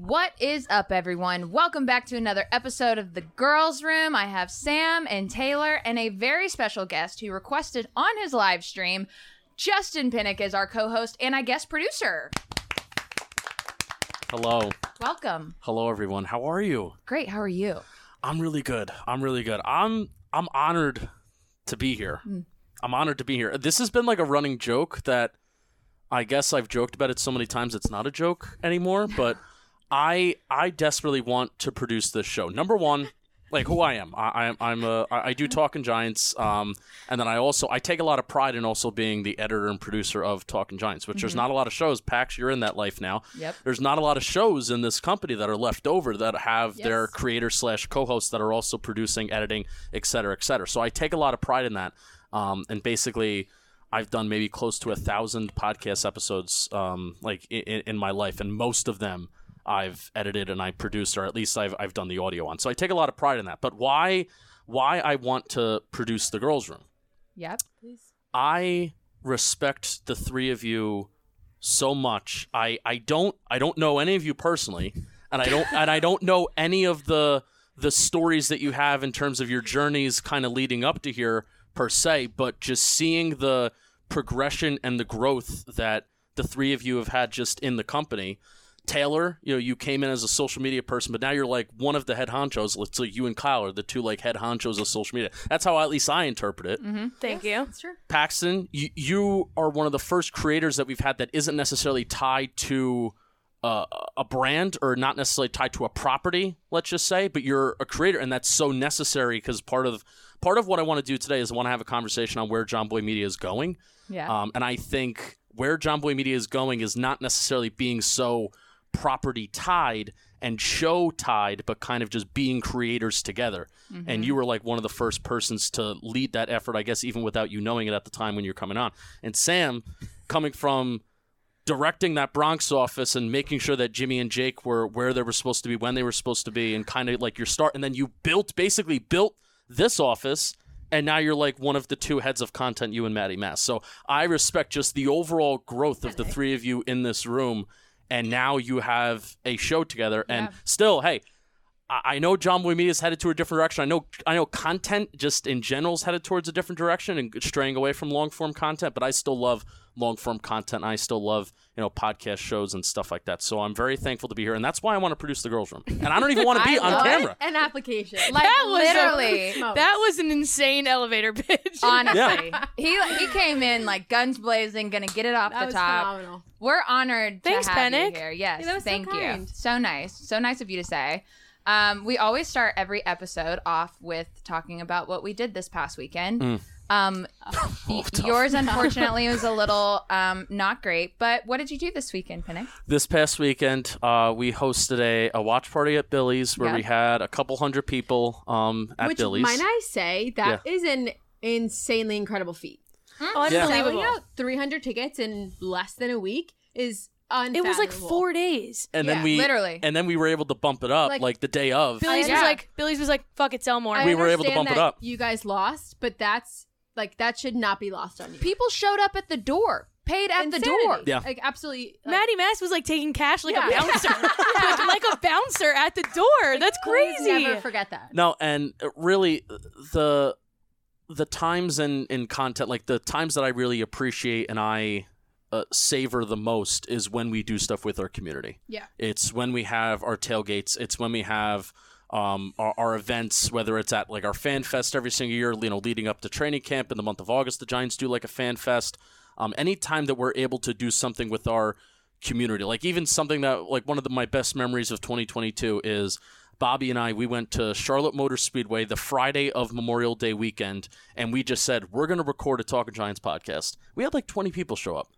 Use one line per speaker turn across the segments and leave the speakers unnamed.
What is up, everyone? Welcome back to another episode of The Girls Room. I have Sam and Taylor and a very special guest who requested on his live stream. Justin Penik is our co host and I guess producer.
Hello.
Welcome.
Hello everyone. How are you?
Great. How are you?
I'm really good. I'm really good. I'm I'm honored to be here.
Mm.
I'm honored to be here. This has been like a running joke that I guess I've joked about it so many times it's not a joke anymore, but I I desperately want to produce this show. Number one, like who I am. I, I'm I'm a I I do Talkin' Giants, um, and then I also I take a lot of pride in also being the editor and producer of Talkin' Giants, which there's not a lot of shows. Pax, you're in that life now.
Yep.
There's not a lot of shows in this company that are left over that have their creator slash co-hosts that are also producing, editing, et cetera, et cetera. So I take a lot of pride in that, um, and basically. I've done maybe close to a thousand podcast episodes, um, like in, in my life, and most of them I've edited and I produced, or at least I've I've done the audio on. So I take a lot of pride in that. But why why I want to produce the girls' room?
Yep. Please.
I respect the three of you so much. I I don't I don't know any of you personally, and I don't and I don't know any of the the stories that you have in terms of your journeys kind of leading up to here per se, but just seeing the progression and the growth that the three of you have had just in the company. Taylor, you know, you came in as a social media person, but now you're like one of the head honchos. Let's say you and Kyle are the two like head honchos of social media. That's how at least I interpret it.
Thank you.
That's true.
Paxton, you, you are one of the first creators that we've had that isn't necessarily tied to uh, a brand or not necessarily tied to a property, let's just say, but you're a creator, and that's so necessary because part of part of what I want to do today is I want to have a conversation on where Jomboy Media is going,
Yeah.
um, and I think where Jomboy Media is going is not necessarily being so property tied and show tied, but kind of just being creators together. And mm-hmm. you were like one of the first persons to lead that effort, I guess, even without you knowing it at the time when you're coming on. And Sam, coming from directing that Bronx office and making sure that Jimmy and Jake were where they were supposed to be when they were supposed to be and kind of like your start and then you built basically built this office and now you're like one of the two heads of content you and Maddie Mass. So I respect just the overall growth of the three of you in this room and now you have a show together and
Yeah.
still hey I know Jomboy Media is headed to a different direction. I know I know content just in general is headed towards a different direction and straying away from long form content, but I still love long form content. I still love you know podcast shows and stuff like that. So I'm very thankful to be here, and that's why I want to produce the girls' room. And I don't even want to be
I
on camera.
An application.
like
that was
literally.
Smoke.
That was an insane elevator pitch.
Honestly, he he came in like guns blazing, gonna get it off
that
the
was
top.
phenomenal.
We're honored
Thanks,
to have
Penik.
you here. Yes,
Yeah, that was so
thank you.
kind.
So nice, so nice of you to say. Um, we always start every episode off with talking about what we did this past weekend.
Mm.
Um, y- yours unfortunately was a little um, not great, but what did you do this weekend, Penik?
This past weekend, uh, we hosted a, a watch party at Billy's where
Yeah.
we had a couple hundred people um, at
Which,
Billy's.
might I say, that is an insanely incredible feat.
Oh,
Yeah.
Selling
unbelievable.
out 300 tickets in less than a week is unfathomable.
It was like four days.
and
yeah,
then we
literally.
and then we were able to bump it up like,
Like-
the day of.
Billy's
yeah.
was like, Billy's was like, fuck it, sell more.
I
We were able to
understand
bump it up.
You guys lost, but that's like that should not be lost on you.
People showed up at the door, paid at the door.
Yeah.
like absolutely. Like,
Maddie Mass was like taking cash like
Yeah.
a bouncer, like, like a bouncer at the door. That's
please
crazy.
Never forget that.
No, and uh, really the the times in in content like the times that I really appreciate and I uh, savor the most is when we do stuff with our community.
Yeah.
It's when we have our tailgates. It's when we have um, our, our events, whether it's at like our fan fest every single year, you know, leading up to training camp in the month of August, the Giants do like a fan fest. Um, anytime that we're able to do something with our community, like even something that like one of the, my best memories of 2022 is Bobby and I, we went to Charlotte Motor Speedway the Friday of Memorial Day weekend, and we just said, we're going to record a Talkin' Giants podcast. We had like 20 people show up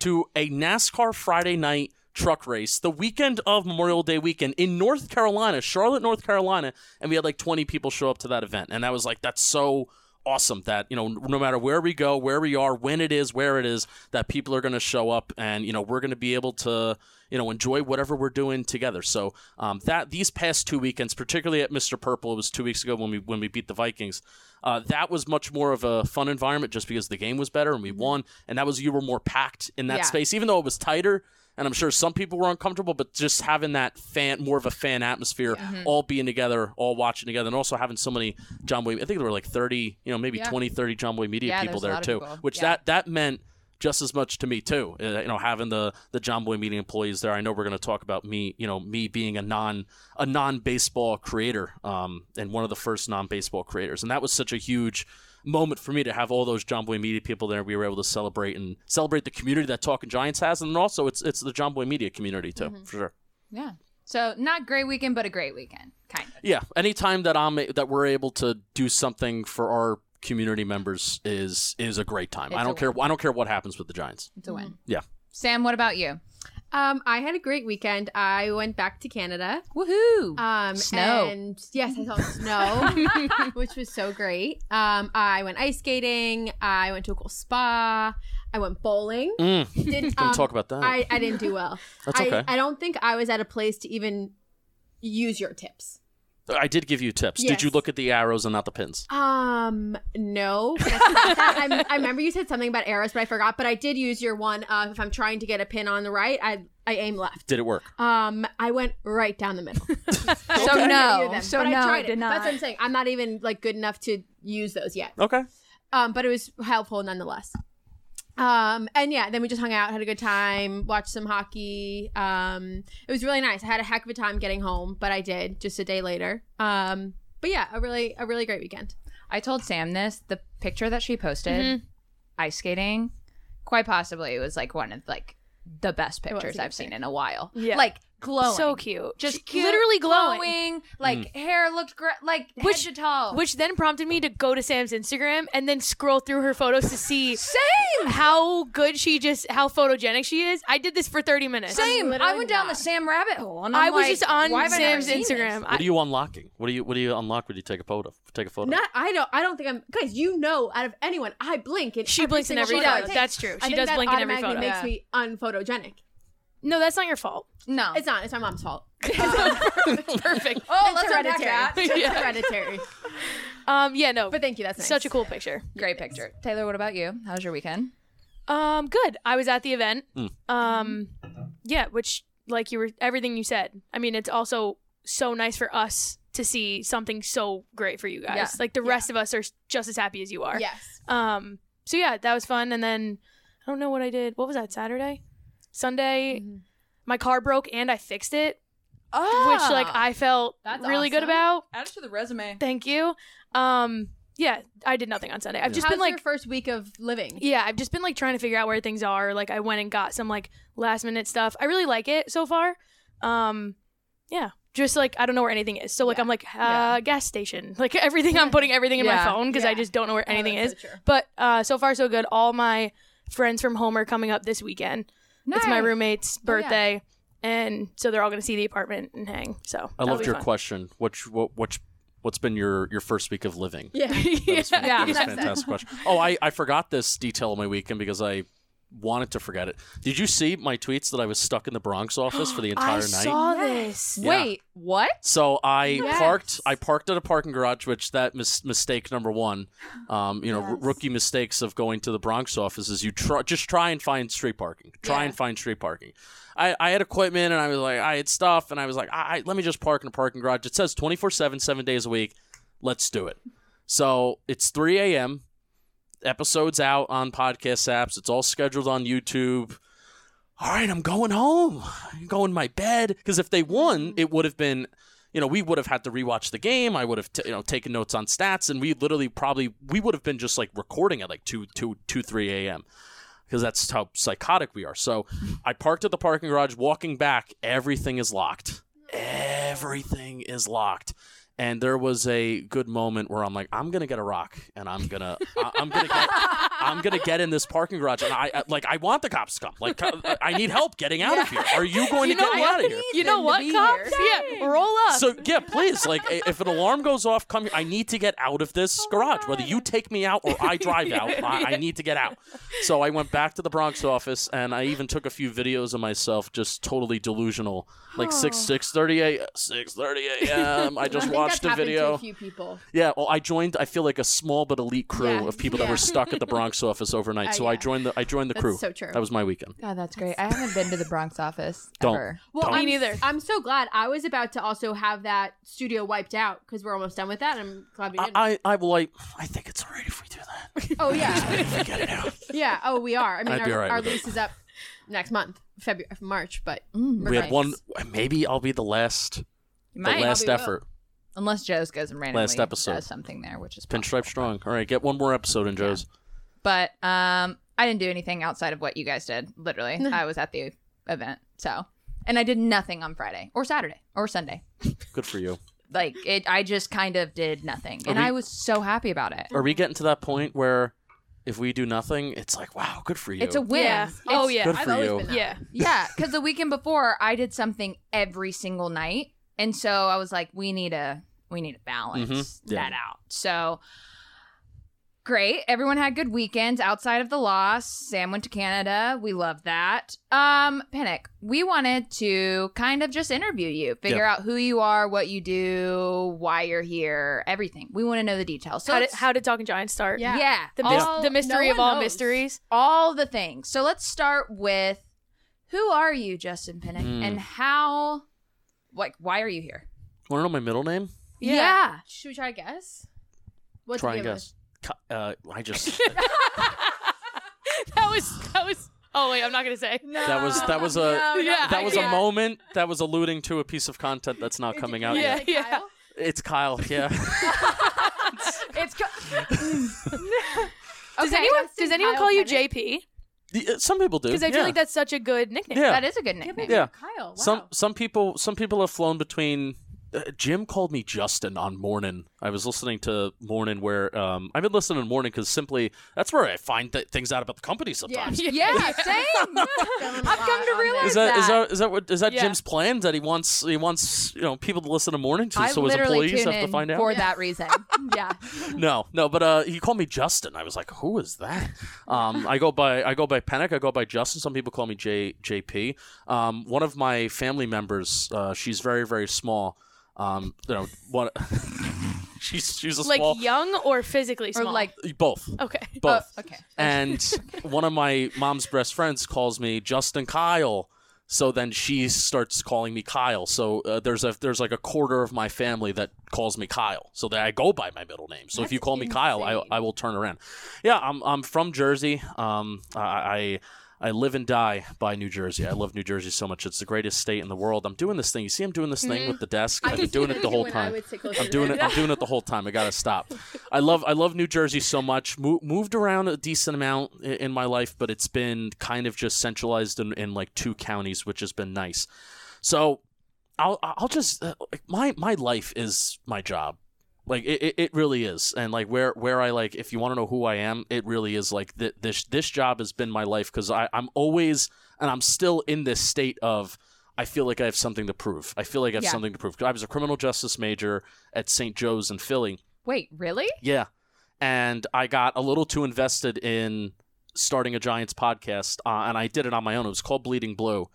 to a NASCAR Friday night truck race the weekend of Memorial Day weekend in North Carolina, Charlotte, North Carolina, and we had like 20 people show up to that event. And that was like, that's so awesome that, you know, no matter where we go, where we are, when it is, where it is, that people are going to show up and, you know, we're going to be able to, you know, enjoy whatever we're doing together. So um, that these past two weekends, particularly at Mr. Purple, it was two weeks ago when we when we beat the Vikings. Uh, that was much more of a fun environment just because the game was better and we won, and that was you were more packed in that
Yeah.
space, even though it was tighter. And I'm sure some people were uncomfortable, but just having that fan, more of a fan atmosphere, all being together, all watching together, and also having so many Jomboy. I think there were like 30, you know, maybe
Yeah.
20, 30 Jomboy Media
Yeah,
people there too,
people.
which
Yeah.
that that meant just as much to me too. Uh, you know, having the the Jomboy Media employees there. I know we're going to talk about me. You know, me being a non a non baseball creator, um, and one of the first non baseball creators, and that was such a huge moment for me to have all those Jomboy Media people there. We were able to celebrate and celebrate the community that Talkin' Giants has, and then also it's it's the Jomboy Media community too, mm-hmm. for sure.
Yeah. So not great weekend, but a great weekend, kind of.
Yeah, anytime that I'm that we're able to do something for our community members is is a great time.
It's
I don't care. I don't care what happens with the Giants.
It's a win.
Yeah.
Sam, what about you?
Um, I had a great weekend. I went back to Canada.
Woohoo!
Um,
Snow.
And yes, I saw snow, which was so great. Um, I went ice skating. I went to a cool spa. I went bowling.
Mm,
Did,
gonna
um,
talk about that.
I, I didn't do well.
That's
I,
okay.
I don't think I was at a place to even use your tips.
I did give you tips. Did you look at the arrows and not the pins?
Um, no. I. I'm- remember you said something about arrows, but I forgot. But I did use your one. Uh, if I'm trying to get a pin on the right, I I aim left.
Did it work?
Um, I went right down the middle.
So
Couldn't
no.
them,
So
but
no,
I tried
did
it.
not.
That's what I'm saying. I'm not even like good enough to use those yet.
Okay.
Um, but it was helpful nonetheless. Um, and yeah, then we just hung out, had a good time, watched some hockey. Um, it was really nice. I had a heck of a time getting home, but I did just a day later. Um, but yeah, a really a really great weekend.
I told Sam this. The picture that she posted,
Mm-hmm.
ice skating, quite possibly it was like one of like the best pictures I've seen in a while.
Yeah.
Like glowing.
So cute.
Just cute,
literally glowing.
glowing. Like mm. hair looked great. Like
Which-
head to toe.
Which then prompted me to go to Sam's Instagram and then scroll through her photos to see
same.
how good she just how photogenic she is. I did this for 30 minutes.
Same. I went down
not.
the Sam rabbit hole, and I'm
I was
like,
just on
why have
Sam's
seen this?
Instagram.
What are you unlocking? What do you What do you unlock when you take a photo? Take a photo.
Not I don't I don't think I'm guys. You know, out of anyone, I blink. In
She
every
blinks in every
photo I
photo. That's true. She does
that
blink in every
automatically
photo.
Makes
Yeah.
me unphotogenic.
No, that's not your fault.
No.
It's not. It's my mom's fault.
Perfect.
oh,
It's
let's unpack
hereditary.
that.
It's
Yeah.
hereditary.
Um, yeah, no,
But thank you. That's nice.
such a cool picture.
Great picture. Taylor, what about you? How was your weekend?
Um, good. I was at the event.
Mm.
Um, yeah, which like you were everything you said. I mean, it's also so nice for us to see something so great for you guys.
Yeah.
Like the
Yeah.
rest of us are just as happy as you are.
Yes.
Um, so yeah, that was fun. And then I don't know what I did. What was that? Saturday, Sunday.
Mm-hmm.
My car broke and I fixed it,
Oh,
which like I felt
That's
really good about.
add it to the resume.
Thank you. Um, yeah, I did nothing on Sunday. I've just
How's
been like
your first week of living?
yeah, I've just been like trying to figure out where things are. Like I went and got some like last minute stuff. I really like it so far. Um yeah. Just like I don't know where anything is. So like
Yeah.
I'm like uh
Yeah.
gas station. Like everything I'm putting everything in
Yeah.
my phone because I just don't know where
Oh,
anything
that's
is.
so.
But uh so far so good. All my friends from home are coming up this weekend. It's my
Nice.
roommate's
Oh, yeah.
birthday. And so they're all gonna see the apartment and hang. So
I loved your
fun.
question. Which what which what's been your your first week of living?
Yeah.
That was,
Yeah.
that was a fantastic question. Oh, I, I forgot this detail of my weekend because I wanted to forget it. Did you see my tweets that I was stuck in the Bronx office for the entire
I
night?
I saw this.
Yeah.
Wait, what?
So I
Yes.
parked. I parked at a parking garage, which that mis- mistake number one. Um, you know, r- rookie mistakes of going to the Bronx office is you try just try and find street parking. Try
Yeah.
and find street parking. I, I had equipment and I was like I had stuff and I was like I, I let me just park in a parking garage. It says 24/7 7 days a week. Let's do it. So, it's 3 a.m. Episodes out on podcast apps. It's all scheduled on YouTube. All right, I'm going home. I'm going to my bed because if they won, it would have been you know, we would have had to rewatch the game. I would have, t- you know, taken notes on stats, and we literally probably we would have been just like recording at like two, two, two, three a.m. because that's how psychotic we are. So, I parked at the parking garage. Walking back, everything is locked. Everything is locked. And there was a good moment where I'm like, I'm gonna get a rock, and I'm gonna, I- I'm gonna get, I'm gonna get in this parking garage, and I I- like, I want the cops to come. Like, I- I need help getting out of here. Are you going
You
to get me out of here?
You know what, cops?
here.
Yeah, roll up.
So yeah, please, like if an alarm goes off, come here. I need to get out of this garage. Whether you take me out or I drive out, I, I need to get out. So I went back to the Bronx office, and I even took a few videos of myself, just totally delusional, like six six thirty a six thirty a.m. I
I
just
think
watched
that's
a
happened To
video.
a few people.
Yeah, well, I joined. I feel like a small but elite crew
Yeah,
of people that were stuck at the Bronx Bronx office overnight,
Uh,
so I joined the I joined the
That's
crew.
so true.
That was my weekend.
God, that's great. I haven't been to the Bronx office
Don't.
ever.
Well,
Don't.
I'm,
Me neither.
I'm so glad. I was about to also have that studio wiped out because we're almost done with that. I'm glad we
I
didn't.
I, I will like I think it's alright if we do that.
oh yeah,
Get it out.
yeah. Oh, we are. I mean,
I'd
our,
all right
our lease is up next month, February, March. But
Mm,
We have
nice.
one. Maybe I'll be the last the last
Probably will.
effort.
Unless Joe's goes and randomly
Last episode.
does something there, which is
Pinstripe
possible.
strong. All right, get one more episode in Joe's.
But um, I didn't do anything outside of what you guys did. Literally, I was at the event. So, and I did nothing on Friday or Saturday or Sunday.
Good for you.
Like it, I just kind of did nothing, and
we-
I was so happy about it.
Are we getting to that point where if we do nothing, it's like wow, good for you.
It's a win.
Yeah. Oh, yeah.
Good
I've
for
always
you.
been that.
Yeah.
Yeah, because the weekend before I did something every single night, and so I was like, we need a we need to balance
Mhm. Yeah.
that out. So great, everyone had good weekends outside of the loss. Sam went to Canada. We love that. Um, Penik, we wanted to kind of just interview you, figure out who you are, what you do, why you're here, everything. We want to know the details. So
How did,
let's-
how did Talkin' Giants start?
Yeah.
yeah,
The, mys-
all-
the mystery
no
of all
knows.
mysteries.
all the things. So let's start with who are you, Justin Penik,
Hmm.
and how, like, why are you here?
Want to know my middle name?
Yeah.
Should we try to guess? What's
Try
the
and guess. Ki- Uh, I just
that was that was. Oh wait, I'm not gonna say.
No, that was that was a
Yeah,
that was a moment that was alluding to a piece of content that's not coming out
Yeah,
yet.
yeah.
Kyle?
It's Kyle. Yeah.
It's co-
Does
Okay,
anyone does anyone
Kyle
call you
Pennant?
JP?
The- uh, Some people do.
Because I feel
yeah.
like that's such a good nickname.
Yeah.
that is a good nickname.
Yeah.
Kyle. Wow.
Some some people some people have flown between. Uh, Jim called me Justin on Morning. I was listening to Morning where um, I've been listening to Morning because simply that's where I find th- things out about the company sometimes.
Yeah, same. I've come to realize
Is that is
that.
that is that what is that
Yeah.
Jim's plan that he wants he wants you know people to listen to Morning to
I
so his employees have to find out
for that reason. yeah.
no no but uh he called me Justin I was like who is that um I go by I go by Penik I go by Justin some people call me J JP um one of my family members uh she's very very small um you know what she's she's a
Like
small
young or physically
Or like,
both
okay.
both
uh, okay.
and one of my mom's best friends calls me Justin Kyle. So then she starts calling me Kyle. So uh, there's a there's like a quarter of my family that calls me Kyle. So that I go by my middle name. So if you
That's
call me Kyle, I. I will turn around. Yeah, I'm I'm from Jersey. Um, I. I I live and die by New Jersey. I love New Jersey so much. It's the greatest state in the world. I'm doing this thing. You see, I'm doing this thing with the desk. I've been doing it the whole time. I'm doing it. I'm doing it the whole time. I gotta stop. I love. I love New Jersey so much. Mo- moved around a decent amount i- in my life, but it's been kind of just centralized in, in like two counties, which has been nice. So, I'll I'll just uh, my my life is my job. Like it, it, really is, and like where where I like if you want to know who I am, it really is like th- this this job has been my life because I I'm always and I'm still in this state of I feel like I have something to prove. I feel like I have
Yeah.
something to prove. I was a criminal justice major at St. Joe's in Philly.
Wait, really?
Yeah. And I got a little too invested in starting a Giants podcast, uh, and I did it on my own. It was called Bleeding Blue.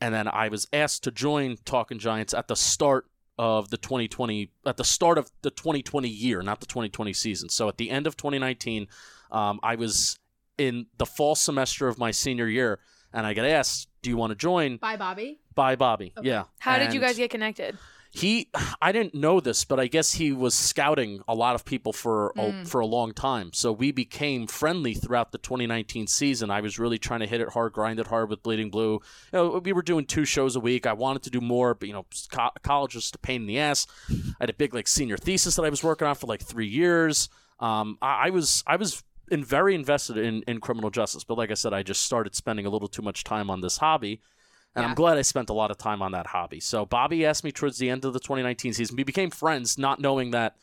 And then I was asked to join Talkin' Giants at the start of the 2020, at the start of the 2020 year, not the 2020 season. So at the end of 2019, um, I was in the fall semester of my senior year, and I got asked, "Do you want to join?"
Bye, Bobby.
By Bobby,
Okay.
yeah.
How did you guys get connected?
He i didn't know this but i guess he was scouting a lot of people for a,
Mm.
for a long time. So we became friendly throughout the 2019 season. I was really trying to hit it hard grind it hard with bleeding blue. You know we were doing two shows a week. I wanted to do more but you know co- college was just a pain in the ass. I had a big like senior thesis that i was working on for like three years. Um, I, I was i was in very invested in, in criminal justice but like i said i just started spending a little too much time on this hobby and
Yeah.
I'm glad I spent a lot of time on that hobby. So Bobby asked me towards the end of the 2019 season. We became friends, not knowing that.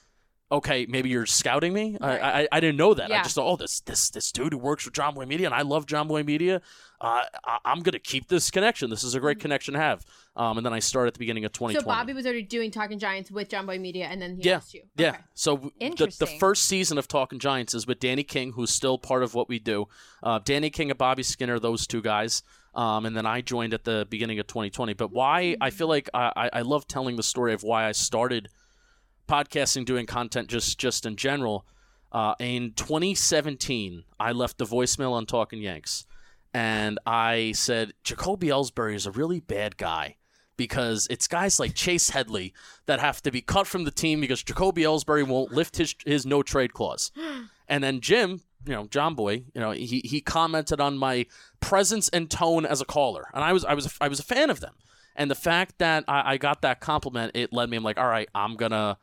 Okay, maybe you're scouting me. I, I I didn't know that. I just thought, oh, this this this dude who works for Jomboy Media, and I love Jomboy Media. Uh, I, I'm gonna keep this connection. This is a great connection to have. Um, and then I started at the beginning of 2020.
So Bobby was already doing Talkin' Giants with Jomboy Media, and then he
Yeah.
asked you.
Yeah.
Okay.
So w- the, the first season of Talkin' Giants is with Danny King, who's still part of what we do. Uh, Danny King and Bobby Skinner, those two guys. Um, and then I joined at the beginning of 2020. But why I feel like I, I- love telling the story of why I started podcasting, doing content just just in general. Uh, in 2017, I left a voicemail on Talkin' Yanks, and I said Jacoby Ellsbury is a really bad guy because it's guys like Chase Headley that have to be cut from the team because Jacoby Ellsbury won't lift his his no trade clause. And then Jim, you know, Jomboy, you know, he he commented on my presence and tone as a caller, and I was I was I was a fan of them. And the fact that I, I got that compliment, it led me. I'm like, all right, I'm gonna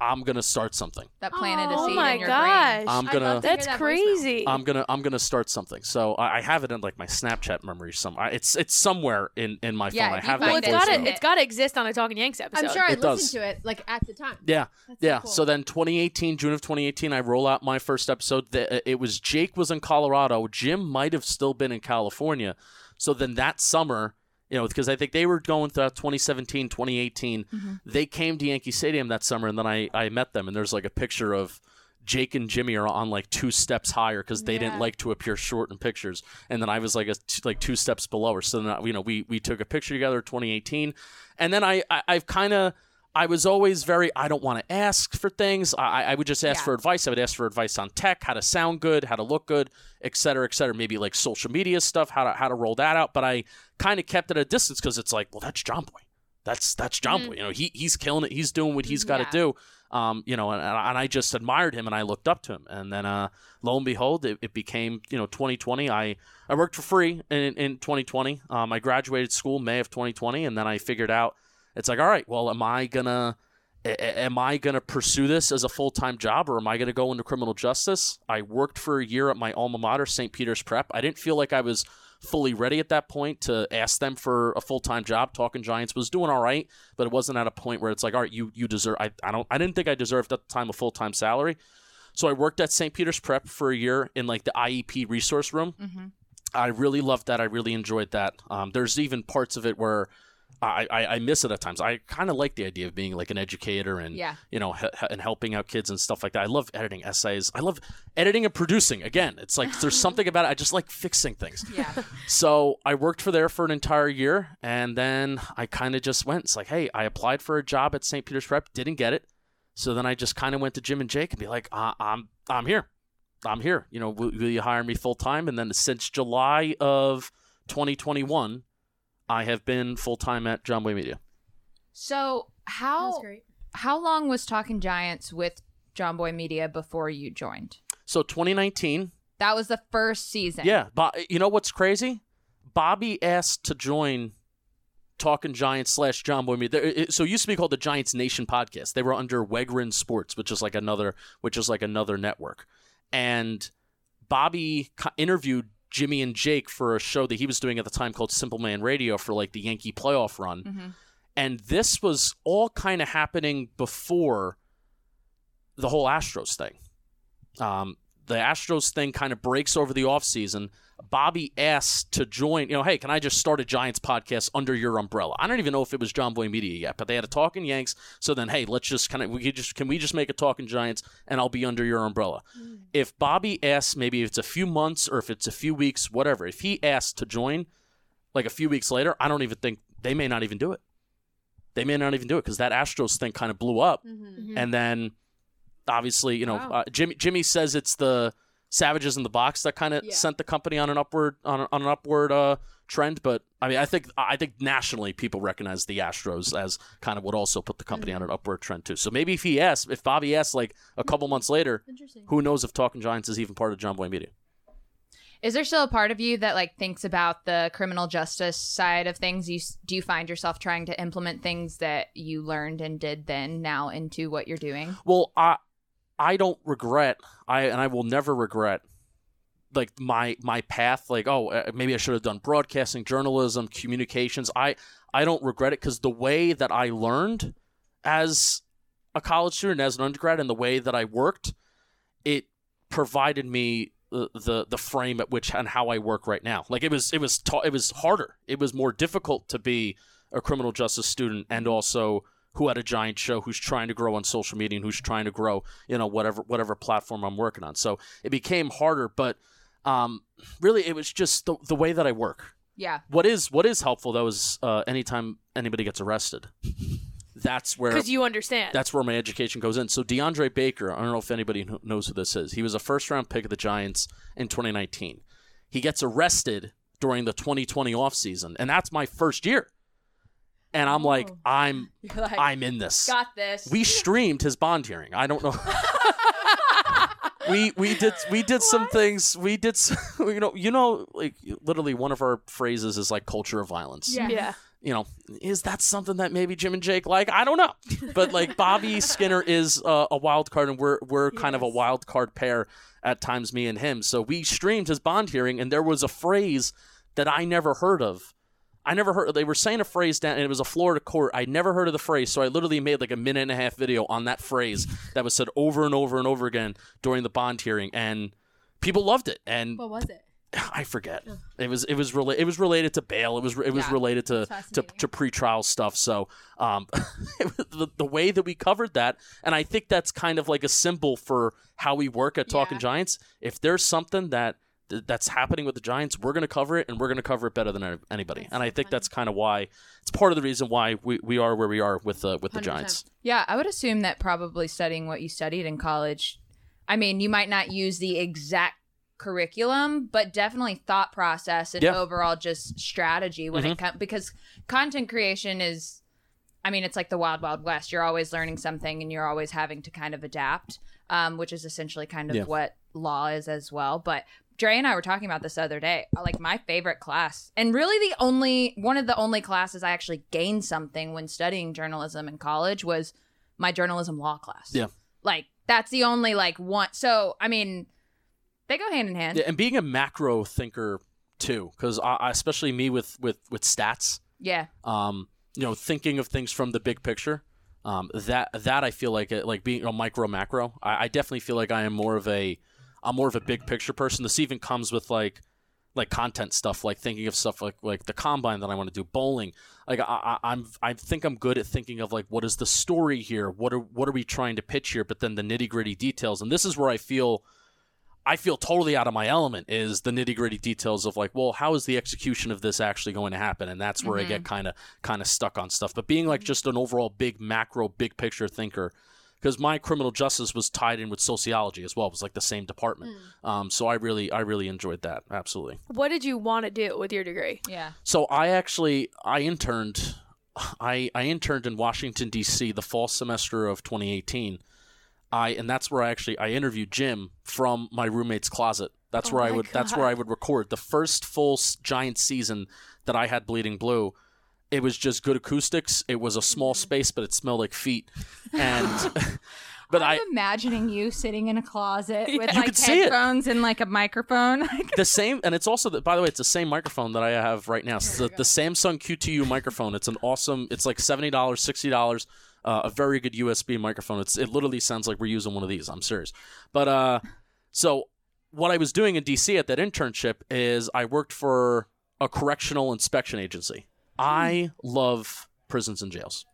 I'm gonna start something.
That planted a
Oh
seed
my
in your
gosh.
I'm
I'd
gonna
love to hear
That's
that voicemail.
crazy.
I'm gonna I'm gonna start something. So I, I have it in like my Snapchat memory. Some I- it's it's somewhere in in my phone.
Yeah,
I
if you
have
find
well,
that
it's
it,
got
voicemail.
to it's got to exist on a Talkin' Yanks episode.
I'm sure I
It does.
listened to it like at the time.
Yeah,
That's so
yeah.
cool.
So then 2018, June of 2018, I roll out my first episode. The- uh, It was Jake was in Colorado. Jim might have still been in California. So then that summer, you know, because I think they were going throughout 2017, 2018. Mm-hmm. They came to Yankee Stadium that summer, and then I, I met them, and there's like a picture of Jake and Jimmy are on like two steps higher because they didn't like to appear short in pictures, and then I was like a, t- like two steps below her. So then uh, you know we we took a picture together, 2018, and then I, I I've kind of. I was always very, I don't want to ask for things. I, I would just ask
Yeah.
for advice. I would ask for advice on tech, how to sound good, how to look good, et cetera, et cetera. Maybe like social media stuff, how to, how to roll that out. But I kind of kept it at a distance because it's like, well, that's Jomboy. That's, that's Jomboy. You know, he, he's killing it. He's doing what he's got to
Yeah.
do. Um, you know, and, and I just admired him and I looked up to him. And then, uh, lo and behold, it, it became, you know, 2020. I, I worked for free in, in 2020. Um, I graduated school May of 2020. And then I figured out, it's like, all right, well, am I gonna am I gonna pursue this as a full time job or am I gonna go into criminal justice? I worked for a year at my alma mater, St. Peter's Prep. I didn't feel like I was fully ready at that point to ask them for a full time job. Talkin' Giants was doing all right, but it wasn't at a point where it's like, all right, you you deserve. I, I don't. I didn't think I deserved at the time a full time salary. So I worked at St. Peter's Prep for a year in like the IEP resource room. I really loved that. I really enjoyed that. Um, there's even parts of it where I, I, I miss it at times. I kind of like the idea of being like an educator and
Yeah.
you know he- and helping out kids and stuff like that. I love editing essays. I love editing and producing. Again, it's like there's something about it. I just like fixing things.
Yeah.
So I worked for there for an entire year, and then I kind of just went. It's like, hey, I applied for a job at St. Peter's Prep, didn't get it. So then I just kind of went to Jim and Jake and be like, uh, I'm I'm here, I'm here. You know, will, will you hire me full time? And then since July of 2021, I have been full time at Jomboy Media.
So how how long was Talkin' Giants with Jomboy Media before you joined?
So 2019,
That was the first season.
yeah. But you know what's crazy? Bobby asked to join Talkin' Giants slash Jomboy Media. It- So it used to be called the Giants Nation podcast. They were under Wegrin Sports, which is like another, which is like another network. And Bobby interviewed Jimmy and Jake for a show that he was doing at the time called Simple Man Radio for like the Yankee playoff run.
Mhm.
And this was all kind of happening before the whole Astros thing. Um, the Astros thing kind of breaks over the offseason. Bobby asked to join, you know, hey, can I just start a Giants podcast under your umbrella? I don't even know if it was Jomboy Media yet, but they had a Talkin' Yanks. So then, hey, let's just kind of, we could just, can we just make a Talkin' Giants and I'll be under your umbrella? If Bobby asks, maybe if it's a few months or if it's a few weeks, whatever, if he asks to join like a few weeks later, I don't even think they may not even do it. They may not even do it because that Astros thing kind of blew up
Mm-hmm.
and then obviously you know
Wow.
uh, Jimmy Jimmy says it's the Savages in the box that kind of
Yeah.
sent the company on an upward on, a, on an upward uh, trend. But I mean, I think I think nationally people recognize the Astros as kind of what also put the company
Mm-hmm.
on an upward trend too. So maybe if he asks, if Bobby asks like a couple months later, who knows if Talkin' Giants is even part of Jomboy Media?
Is there still a part of you that like thinks about the criminal justice side of things? You do you find yourself trying to implement things that you learned and did then now into what you're doing?
Well, I I don't regret I and I will never regret like my my path like oh uh, maybe I should have done broadcasting, journalism, communications. I I don't regret it cuz the way that I learned as a college student as an undergrad and the way that I worked it provided me the, the frame at which and how I work right now. Like it was it was ta- it was harder. It was more difficult to be a criminal justice student and also who had a giant show who's trying to grow on social media and who's trying to grow, you know, whatever whatever platform I'm working on. So it became harder, but um, really it was just the, the way that I work.
Yeah.
What is what is helpful though is uh, anytime anybody gets arrested, that's where
Because you understand.
that's where my education goes in. So DeAndre Baker, I don't know if anybody knows who this is. He was a first round pick of the Giants in 2019. He gets arrested during the 2020 offseason, and that's my first year. And I'm like,
Oh.
I'm
like,
I'm in this.
got this.
We streamed his bond hearing. I don't know. we we did we did some things. We did s- you know you know like literally one of our phrases is like culture of violence
Yeah.
yeah.
you know, is that something that maybe Jim and Jake like? I don't know, but like Bobby Skinner is uh, a wild card, and we're we're kind of a wild card pair at times, me and him. So we streamed his bond hearing, and there was a phrase that I never heard of. I never heard. They were saying a phrase down, and it was a Florida court. I never heard of the phrase, so I literally made like a minute and a half video on that phrase that was said over and over and over again during the bond hearing, and people loved it. And
What was it?
I forget. It was it was related. It was related to bail. It was it was
Yeah.
related to, to to pretrial stuff. So um, the the way that we covered that, and I think that's kind of like a symbol for how we work at Talking
Yeah.
Giants. If there's something that th- that's happening with the Giants, we're going to cover it, and we're going to cover it better than anybody.
That's
and I think
funny.
that's kind of why it's part of the reason why we, we are where we are with uh, with the
100%.
Giants.
Yeah, I would assume that probably studying what you studied in college. I mean, you might not use the exact curriculum, but definitely thought process and
Yeah.
overall just strategy when it comes because content creation is I mean, it's like the wild wild west. You're always learning something and you're always having to kind of adapt, um, which is essentially kind of
Yeah.
what law is as well. But Dre and I were talking about this the other day. Like my favorite class, and really the only one of the only classes I actually gained something when studying journalism in college was my journalism law class.
Yeah.
Like that's the only like one. So I mean, they go hand in hand.
Yeah, and being a macro thinker too, because especially me with with with stats.
Yeah.
um, you know, thinking of things from the big picture. Um, that that I feel like like being a micro macro. I, I definitely feel like I am more of a I'm more of a big picture person. This even comes with like like content stuff, like thinking of stuff like like the combine that I want to do, bowling. Like I, I, I'm I think I'm good at thinking of like what is the story here? What are what are we trying to pitch here? But then the nitty gritty details, and this is where I feel. I feel totally out of my element is the nitty gritty details of like, well, how is the execution of this actually going to happen? And that's where I get kind of kind of stuck on stuff. But being like just an overall big macro, big picture thinker, because my criminal justice was tied in with sociology as well. It was like the same department. Um, so I really I really enjoyed that. Absolutely.
What did you want to do with your degree?
Yeah.
So I actually I interned I I interned in Washington D.C. the fall semester of 2018. I and that's where I actually I interviewed Jim from my roommate's closet. That's
Oh
where I
my
would that's where I would record the first full giant season that I had Bleeding Blue. It was just good acoustics. It was a small
Mm-hmm.
space, but it smelled like feet. And but I
I'm imagining you sitting in a closet with like headphones and like a microphone.
the same and it's also the, by the way it's the same microphone that i have right now it's the, the Samson Q2U microphone it's an awesome it's like $70 $60 uh, a very good usb microphone it's it literally sounds like we're using one of these i'm serious but uh so what i was doing in dc at that internship is i worked for a correctional inspection agency i love prisons and jails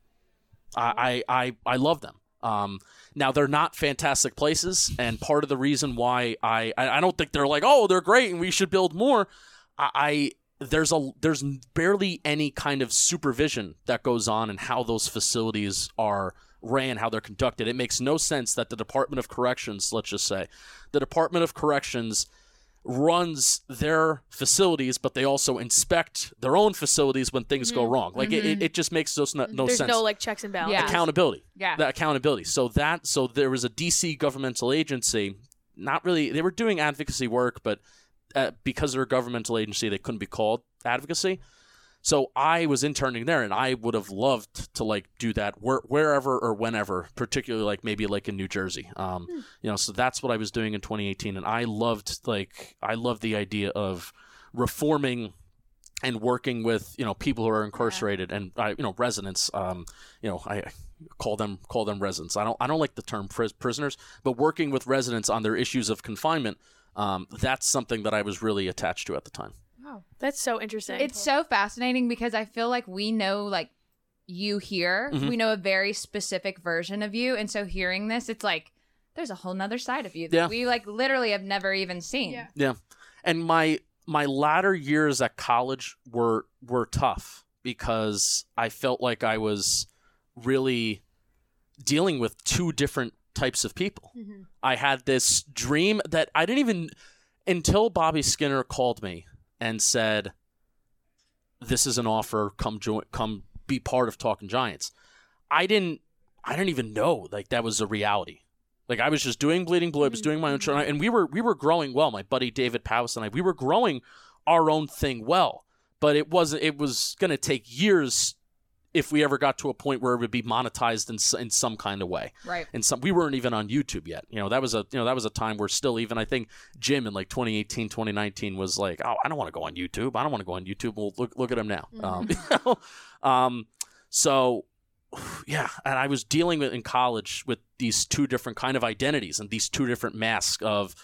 I, I, I, I love them. Um, now they're not fantastic places, and part of the reason why I, I, don't think they're like, oh, they're great and we should build more. I, I there's a there's barely any kind of supervision that goes on in how those facilities are ran, how they're conducted. It makes no sense that the Department of Corrections, let's just say, the Department of Corrections runs their facilities, but they also inspect their own facilities when things go wrong. Like it, it, it just makes those no, no
There's
sense
no like checks and balances.
Yeah.
accountability.
Yeah.
The accountability. So that so there was a DC governmental agency, not really they were doing advocacy work, but uh, because they're a governmental agency, they couldn't be called advocacy. So I was interning there, and I would have loved to like do that where, wherever or whenever, particularly like maybe like in New Jersey. Um, You know, so that's what I was doing in 2018, and I loved like I loved the idea of reforming and working with you know people who are incarcerated and I you know residents. Um, you know, I I call them call them residents. I don't I don't like the term pris- prisoners, but working with residents on their issues of confinement. Um, that's something that I was really attached to at the time.
Oh, that's so interesting.
It's so fascinating because I feel like we know like you here.
Mhm.
We know a very specific version of you. And so hearing this, it's like there's a whole nother side of you that
Yeah.
we like literally have never even seen.
Yeah.
Yeah, and my my latter years at college were were tough because I felt like I was really dealing with two different types of people.
Mhm.
I had this dream that I didn't even until Bobby Skinner called me and said, "This is an offer. Come join. Come be part of Talkin' Giants." I didn't. I didn't even know like that was a reality. Like I was just doing Bleeding Blue. I was doing my own show, and we were we were growing well. My buddy David Powis and I, we were growing our own thing well. But it wasn't. It was going to take years if we ever got to a point where it would be monetized in in some kind of way
Right.
and some we weren't even on YouTube yet. You know, that was a you know that was a time where still even I think Jim in like 2018, 2019 was like, "Oh, I don't want to go on YouTube. I don't want to go on YouTube." Well, look look at him now. Um, you know? um so yeah, and I was dealing with in college with these two different kind of identities and these two different masks of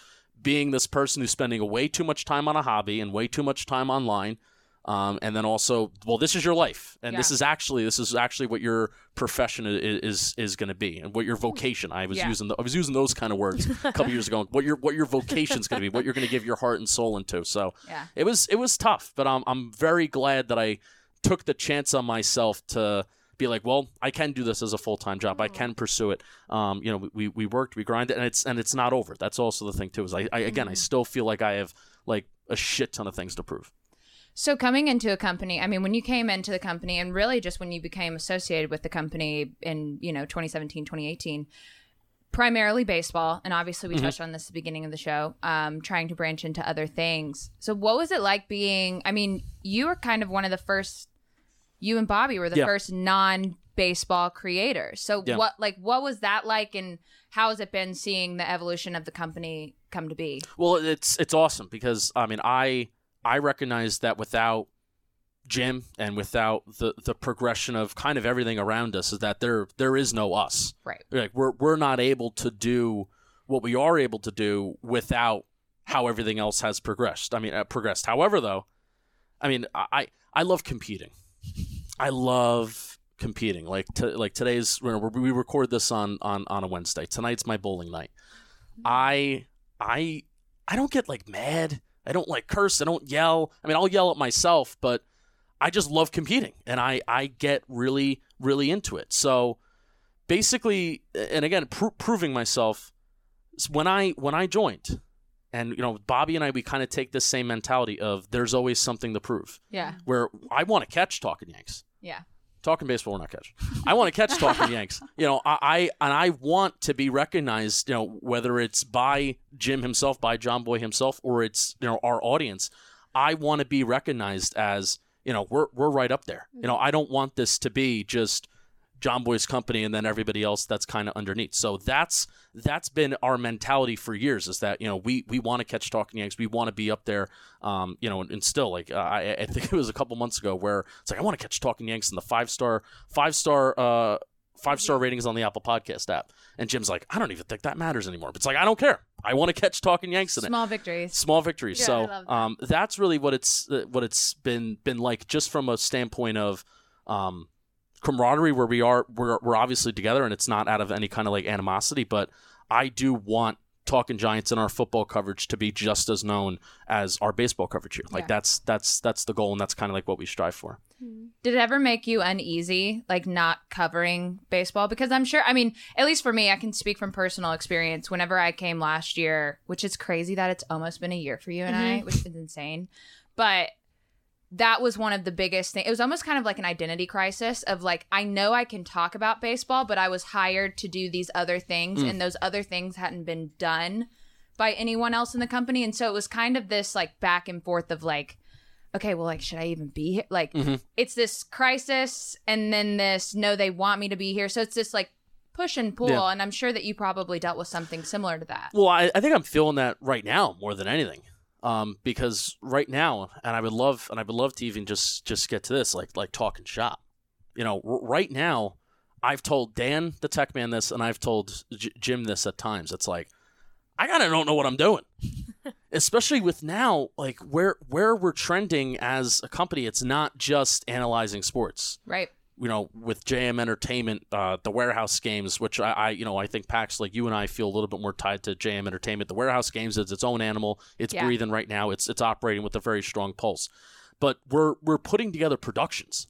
being this person who's spending way too much time on a hobby and way too much time online um, and then also well this is your life. And this is actually this is actually what your profession i- i- is is going to be and what your vocation. I was
Yeah.
using the, i was using those kind of words a couple years ago. What your what your vocation's going to be what you're going to give your heart and soul into. So
Yeah.
it was it was tough but i'm, I'm very glad that i took the chance on myself to be like well i can do this as a full-time job. I can pursue it. Um, you know we, we worked we grinded and it's and it's not over. That's also the thing too is i, I again i still feel like i have like a shit ton of things to prove
So coming into a company, I mean, when you came into the company and really just when you became associated with the company in, you know, 2017, 2018, primarily baseball, and obviously we
Mhm.
touched on this at the beginning of the show, um, trying to branch into other things. So what was it like being, I mean, you were kind of one of the first, you and Bobby were the
Yeah.
first non-baseball creators. So
Yeah.
what, like, what was that like and how has it been seeing the evolution of the company come to be?
Well, it's it's awesome because I mean I I recognize that without Jim and without the the progression of kind of everything around us is that there there is no us.
Right.
Like we're we're not able to do what we are able to do without how everything else has progressed. I mean, uh, progressed. However, though, I mean, I I love competing. I love competing. Like to, like today's we we record this on on on a Wednesday. Tonight's my bowling night. I I I don't get like mad. I don't like curse. I don't yell. I mean, I'll yell at myself, but I just love competing, and I I get really really into it. So basically, and again, pro- proving myself when I when I joined, and you know, Bobby and I we kind of take this same mentality of there's always something to prove.
Yeah.
Where I want to catch Talkin' Yanks.
Yeah.
Talking baseball, we're not catching. I want to catch talking Yanks. You know, I, I and I want to be recognized. You know, whether it's by Jim himself, by Jomboy himself, or it's you know our audience. I want to be recognized as you know we're we're right up there. You know, I don't want this to be just Jomboy's company and then everybody else that's kind of underneath. So that's that's been our mentality for years is that you know we we want to catch Talkin' Yanks, we want to be up there, um, you know, and, and still like uh, I, I think it was a couple months ago where it's like I want to catch Talkin' Yanks in the five star five star uh five star ratings on the Apple Podcast app, and Jim's like I don't even think that matters anymore. But it's like I don't care, I want to catch Talkin' Yanks in it
Small victories.
small victories.
Yeah,
so
that.
um, that's really what it's uh, what it's been been like, just from a standpoint of um, camaraderie, where we are we're we're obviously together, and it's not out of any kind of like animosity, but I do want talking Giants in our football coverage to be just as known as our baseball coverage here. Like
Yeah.
that's that's that's the goal, and that's kind of like what we strive for. Mm-hmm.
Did it ever make you uneasy, like not covering baseball? Because I'm sure, I mean, at least for me, I can speak from personal experience. Whenever I came last year, which is crazy that it's almost been a year for you and I, mm-hmm. which is insane. But that was one of the biggest things. It was almost kind of like an identity crisis of like, I know I can talk about baseball, but I was hired to do these other things,
Mm.
and those other things hadn't been done by anyone else in the company. And so it was kind of this like back and forth of like, okay, well, like, should I even be here? Like,
Mhm.
it's this crisis and then this no they want me to be here so it's this like push and pull
Yeah.
and i'm sure that you probably dealt with something similar to that
Well, I, I think I'm feeling that right now more than anything. Um, because right now, and I would love, and I would love to even just just get to this, like like talking shop. You know, r- right now, I've told Dan the tech man this, and I've told J- Jim this at times. It's like I kind of don't know what I'm doing, especially with now like where where we're trending as a company. It's not just analyzing sports
right
you know, with JM Entertainment, uh, the warehouse games, which I, I, you know, I think Pax, like you and I, feel a little bit more tied to JM Entertainment. The warehouse games is its own animal. It's
Yeah.
breathing right now. It's it's operating with a very strong pulse. But we're we're putting together productions.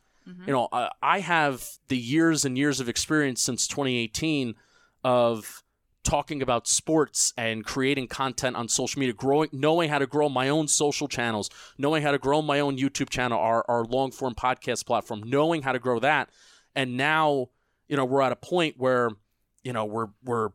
You know, I, I have the years and years of experience since 2018 of talking about sports and creating content on social media, growing, knowing how to grow my own social channels, knowing how to grow my own YouTube channel, our, our long form podcast platform, knowing how to grow that. And now, you know, we're at a point where, you know, we're, we're,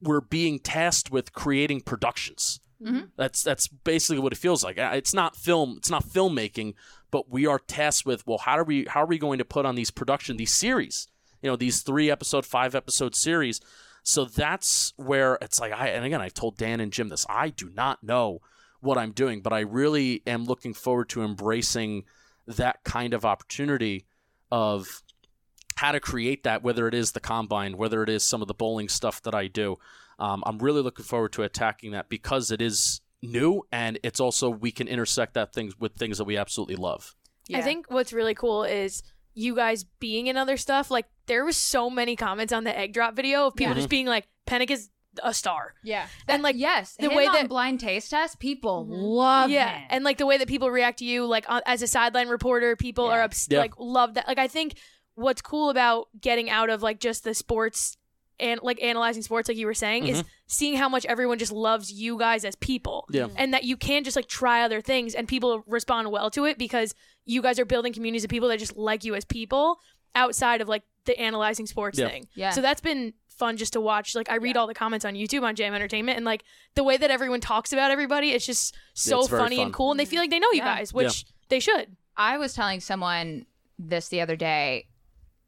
we're being tasked with creating productions.
Mhm.
That's that's basically what it feels like. It's not film. It's not filmmaking, but we are tasked with well, how are we how are we going to put on these production these series? You know, these three episode, five episode series. So that's where it's like I and again I've told Dan and Jim this. I do not know what I'm doing, but I really am looking forward to embracing that kind of opportunity of how to create that, whether it is the combine, whether it is some of the bowling stuff that I do. Um, I'm really looking forward to attacking that because it is new and it's also we can intersect that things with things that we absolutely love. Yeah.
I think what's really cool is you guys being in other stuff. Like there was so many comments on the egg drop video of people
Yeah.
just being like, "Penik is a star,"
Yeah.
and like
yes,
the
the
way
way
that-
blind taste test, people
Mhm.
love
yeah,
him.
and like the way that people react to you, like on, as a sideline reporter, people are
Yeah.
obs-
Yeah.
like love that. Like I think what's cool about getting out of like just the sports and like analyzing sports, like you were saying, is seeing how much everyone just loves you guys as people.
Yeah.
and that you can just like try other things and people respond well to it because you guys are building communities of people that just like you as people outside of like the analyzing sports
Yeah.
thing.
Yeah.
So that's been fun just to watch. Like I read all the comments on YouTube on Jam Entertainment and like the way that everyone talks about everybody, it's just so
it's very
funny and cool and they feel like they know you
Yeah.
guys, which they should.
I was telling someone this the other day.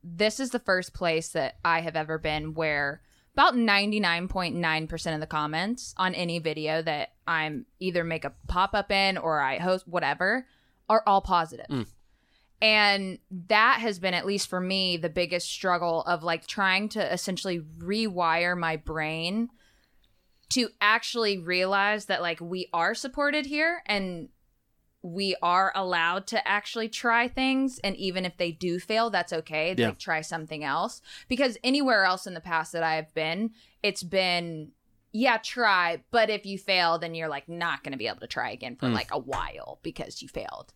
This is the first place that I have ever been where about 99.9% of the comments on any video that I'm either make a pop up in or I host, whatever, are all positive.
Mm.
And that has been, at least for me, the biggest struggle of like trying to essentially rewire my brain to actually realize that like we are supported here and we are allowed to actually try things and even if they do fail that's okay
Yeah.
like try something else because anywhere else in the past that i've been it's been yeah try but if you fail then you're like not going to be able to try again for
Mm.
like a while because you failed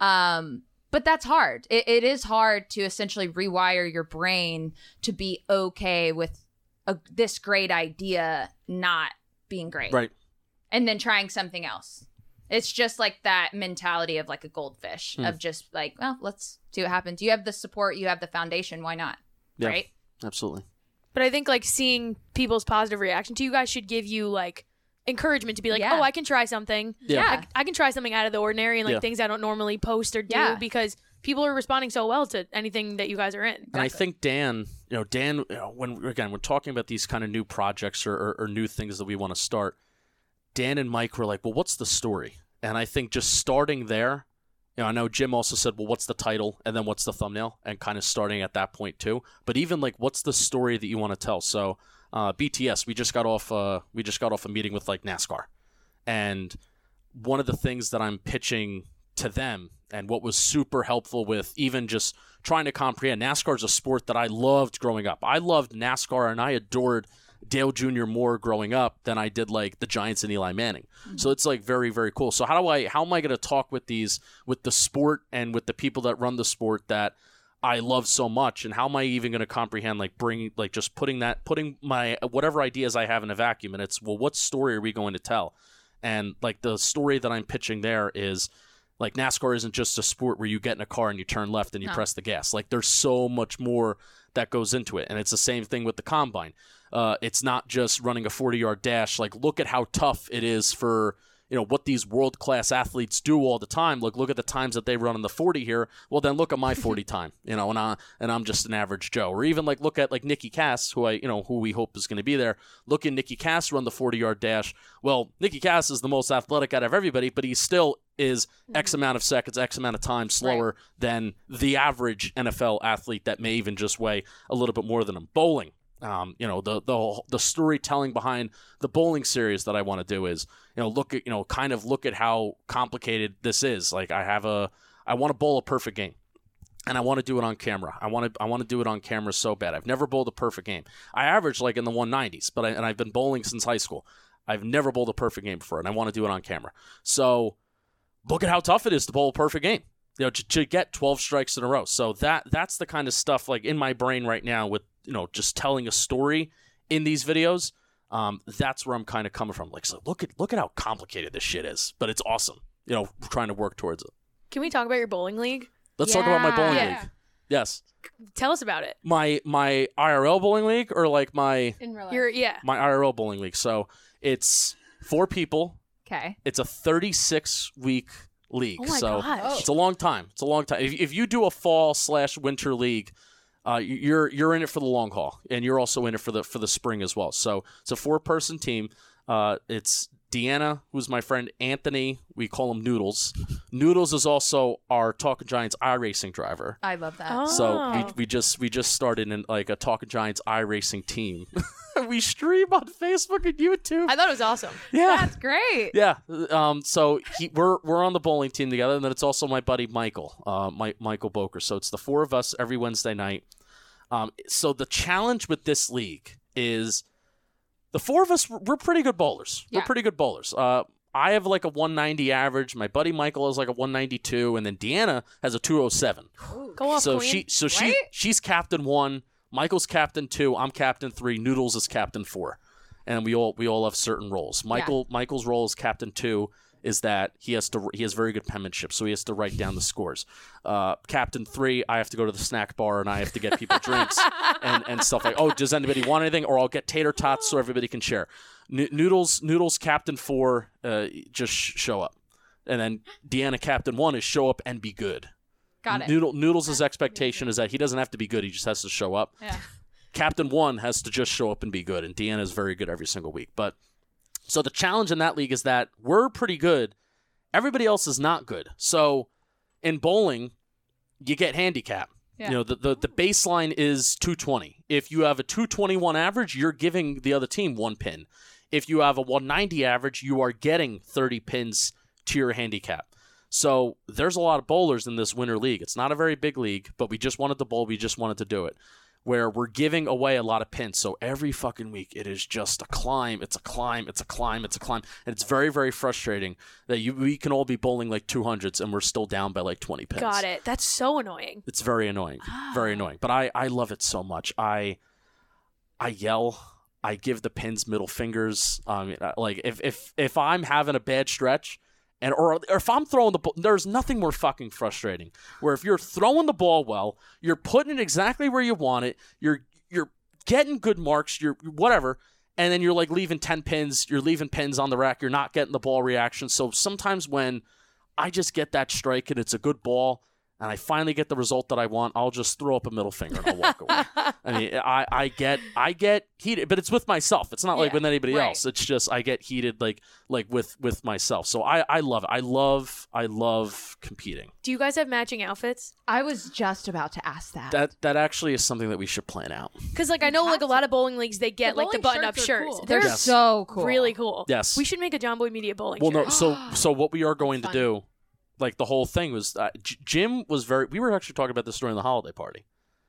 um but that's hard it, it is hard to essentially rewire your brain to be okay with a, this great idea not being great
Right.
and then trying something else. It's just like that mentality of like a goldfish
Hmm.
of just like, well, let's see what happens. You have the support, you have the foundation, why not?
Yeah.
Right?
Absolutely.
But I think like seeing people's positive reaction to you guys should give you like encouragement to be like, oh,
Yeah.
oh, I can try something.
Yeah.
I, I can try something out of the ordinary and like
Yeah.
things I don't normally post or do
Yeah.
because people are responding so well to anything that you guys are in.
And I think Dan, you know, Dan, you know, when again we're talking about these kind of new projects or, or, or new things that we want to start, Dan and Mike were like, "Well, what's the story?" And I think just starting there, you know, I know Jim also said, "Well, what's the title?" and then what's the thumbnail, and kind of starting at that point too. But even like, what's the story that you want to tell? So, uh, BTS, we just got off, uh, we just got off a meeting with like NASCAR, and one of the things that I'm pitching to them and what was super helpful with even just trying to comprehend NASCAR is a sport that I loved growing up. I loved NASCAR and I adored Dale Jr. more growing up than I did like the Giants and Eli Manning. Mm-hmm. So it's like very very cool. So how do I how am I going to talk with these with the sport and with the people that run the sport that I love so much and how am I even going to comprehend like bringing like just putting that putting my whatever ideas I have in a vacuum and it's well what story are we going to tell? And like the story that I'm pitching there is like NASCAR isn't just a sport where you get in a car and you turn left and you
No.
press the gas. Like there's so much more that goes into it. And it's the same thing with the combine. Uh, it's not just running a 40 yard dash. Like look at how tough it is for you know what these world class athletes do all the time. Look look at the times that they run in the 40 here. Well then look at my 40 time. You know, and I and I'm just an average Joe. Or even like look at like Nikki Cass, who I you know who we hope is going to be there. Look at Nikki Cass run the 40 yard dash. Well, Nikki Cass is the most athletic out of everybody, but he still is X amount of seconds, X amount of time slower than the average NFL athlete that may even just weigh a little bit more than him. Bowling. Um, you know the the the storytelling behind the bowling series that I want to do is you know look at you know kind of look at how complicated this is. Like I have a I want to bowl a perfect game and I want to do it on camera. I want to I want to do it on camera so bad. I've never bowled a perfect game. I average like in the 190s, but I, and I've been bowling since high school. I've never bowled a perfect game before, and I want to do it on camera. So look at how tough it is to bowl a perfect game. you know, to, to get 12 strikes in a row. So that that's the kind of stuff like in my brain right now with you know just telling a story in these videos. Um, that's where I'm kind of coming from. Like, so look at look at how complicated this shit is, but it's awesome. You know, trying to work towards it.
Can we talk about your bowling league?
Let's talk about my bowling
Yeah.
league. Yes,
Tell us about it.
my my IRL bowling league or like my
In real life.
Your yeah.
my IRL bowling league. So it's four people.
Okay.
It's a 36 week league.
Oh my
so
gosh.
it's a long time. It's a long time. If, if you do a fall slash winter league, uh, you're you're in it for the long haul, and you're also in it for the for the spring as well. So it's a four person team. Uh, it's Deanna, who's my friend Anthony. We call him Noodles. Noodles is also our Talkin' Giants iRacing driver.
I love that.
Oh.
So we, we just we just started in like a Talkin' Giants iRacing team. we stream on Facebook and YouTube.
I thought it was awesome.
yeah,
That's great.
yeah. Um. So he, we're we're on the bowling team together, and then it's also my buddy Michael, uh, my, Michael Boker. So it's the four of us every Wednesday night. Um. So the challenge with this league is the four of us. We're we're pretty good bowlers. We're pretty good bowlers. Uh. I have like a 190 average. My buddy Michael has like a 192, and then Deanna has a 207.
Go off,
so
queen.
she, so she, she's captain one. Michael's captain two. I'm captain three. Noodles is captain four, and we all we all have certain roles. Michael Michael's role is captain two is that he has to he has very good penmanship, so he has to write down the scores. Uh, captain three, I have to go to the snack bar and I have to get people drinks and, and stuff like. Oh, does anybody want anything? Or I'll get tater tots so everybody can share. N- Noodles Noodles captain four, uh, just sh- show up, and then Deanna captain one is show up and be good.
Got it.
Noodle, Noodles' expectation is that he doesn't have to be good; he just has to show up.
Yeah.
Captain One has to just show up and be good, and Deanna is very good every single week. But so the challenge in that league is that we're pretty good. Everybody else is not good. So in bowling, you get handicap.
Yeah.
You know, the, the, the baseline is 220. If you have a 221 average, you're giving the other team one pin. If you have a 190 average, you are getting 30 pins to your handicap. So there's a lot of bowlers in this winter league. It's not a very big league, but we just wanted to bowl. We just wanted to do it. Where we're giving away a lot of pins. So every fucking week, it is just a climb. It's a climb. It's a climb. It's a climb. And it's very, very frustrating that you we can all be bowling like 200s and we're still down by like 20 pins.
Got it. That's so annoying.
It's very annoying. Very annoying. But I, I love it so much. I I yell. I give the pins middle fingers. Um, like if if if I'm having a bad stretch, and or, or if I'm throwing the ball, there's nothing more fucking frustrating. Where if you're throwing the ball well, you're putting it exactly where you want it. You're you're getting good marks. You're whatever. And then you're like leaving ten pins. You're leaving pins on the rack. You're not getting the ball reaction. So sometimes when I just get that strike and it's a good ball, and I finally get the result that I want, I'll just throw up a middle finger and I'll walk away. I mean, I, I get I get heated, but it's with myself. It's not like
Yeah,
with anybody
right.
else. It's just I get heated like like with with myself. So I I love it. I love I love competing.
Do you guys have matching outfits?
I was just about to ask that.
That that actually is something that we should plan out.
Because like I know like a lot of bowling leagues they get like the button up
shirts
shirts.
cool.
They're
They're
Yes.
so cool.
really cool.
Yes.
We should make a Jomboy Media bowling
Well,
shirt.
no. So so what we are going to do, like the whole thing was, uh, J- Jim was very. We were actually talking about this during the holiday party.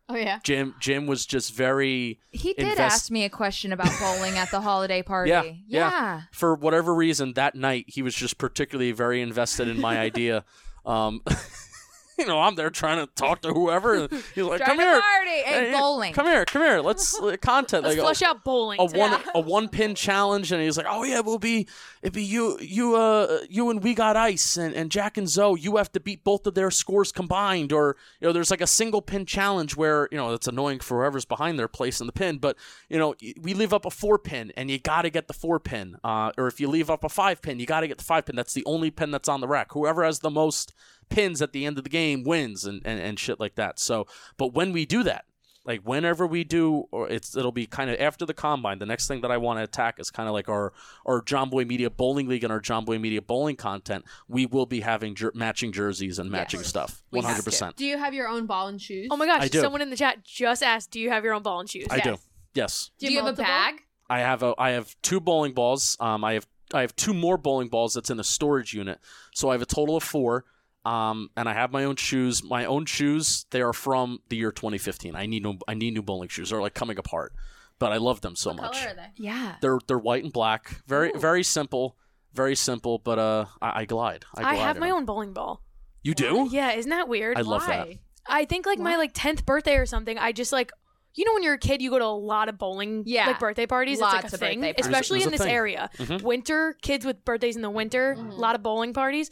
Oh yeah.
Jim Jim was just very
He did
invest-
ask me a question about bowling at the holiday party.
Yeah,
yeah.
yeah. for whatever reason that night he was just particularly very invested in my idea. Um, you know, I'm there trying to talk to whoever. He's like, "Come here,
party. Hey, bowling.
Come here, come here. Let's uh, content
Let's
like
flush
a,
out bowling.
a
today.
one a one pin challenge." And he's like, "Oh yeah, we'll be it be you you uh you and we got ice and, and Jack and Zoe. You have to beat both of their scores combined, or you know, there's like a single pin challenge where you know it's annoying for whoever's behind their place in the pin, but you know we leave up a four pin and you got to get the four pin, uh, or if you leave up a five pin, you got to get the five pin. That's the only pin that's on the rack. Whoever has the most pins at the end of the game wins and, and, and shit like that. So, but when we do that, like whenever we do, or it's it'll be kind of after the combine. The next thing that I want to attack is kind of like our our Jomboy Media Bowling League and our Jomboy Media Bowling content. We will be having jer- matching jerseys and matching
Yes.
stuff.
We
hundred percent.
Do you have your own ball and shoes?
Oh my gosh!
I do.
Someone in the chat just asked, "Do you have your own ball and shoes?"
I do.
Yes.
Yes,
Do you have a bag?
I have a I have two bowling balls. Um, I have I have two more bowling balls that's in a storage unit. So I have a total of four. Um, and I have my own shoes. My own shoes. They are from the year 2015. I need new I need new bowling shoes. They're like coming apart, but I love them so
What
much.
color are they?
Yeah.
They're they're white and black. Very very simple. Very simple. But uh, I, I glide. I,
I
glide
have my
them.
own bowling ball.
You do?
Yeah, isn't that weird?
I love that.
I think like my like 10th birthday or something, I just like you know when you're a kid you go to a lot of bowling
Yeah.
like birthday parties
Lots
it's like
of
a thing
parties.
especially
There's
in this
thing.
area
Mhm.
winter kids with birthdays in the winter a lot of bowling parties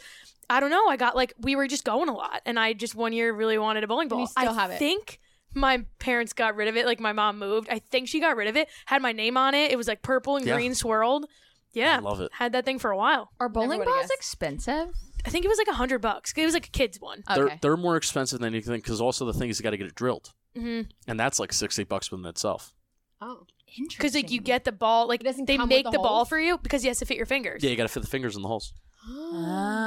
I don't know I got like we were just going a lot and I just one year really wanted a bowling ball
you still
I
have it?
think my parents got rid of it like my mom moved I think she got rid of it had my name on it it was like purple and
Yeah.
green swirled yeah
I love it.
had that thing for a while
Are bowling
would've
balls
guessed.
expensive?
I think it was like a hundred bucks it was like a kid's one
Okay.
They're they're more expensive than anything because also the thing is you got to get it drilled,
hmm
and that's like sixty bucks within itself.
Oh.
Interesting.
because like you get the ball like
It doesn't
they
come with
make
the
the, ball
holes?
for you because you have to fit your fingers
Yeah, you got to fit the fingers in the holes.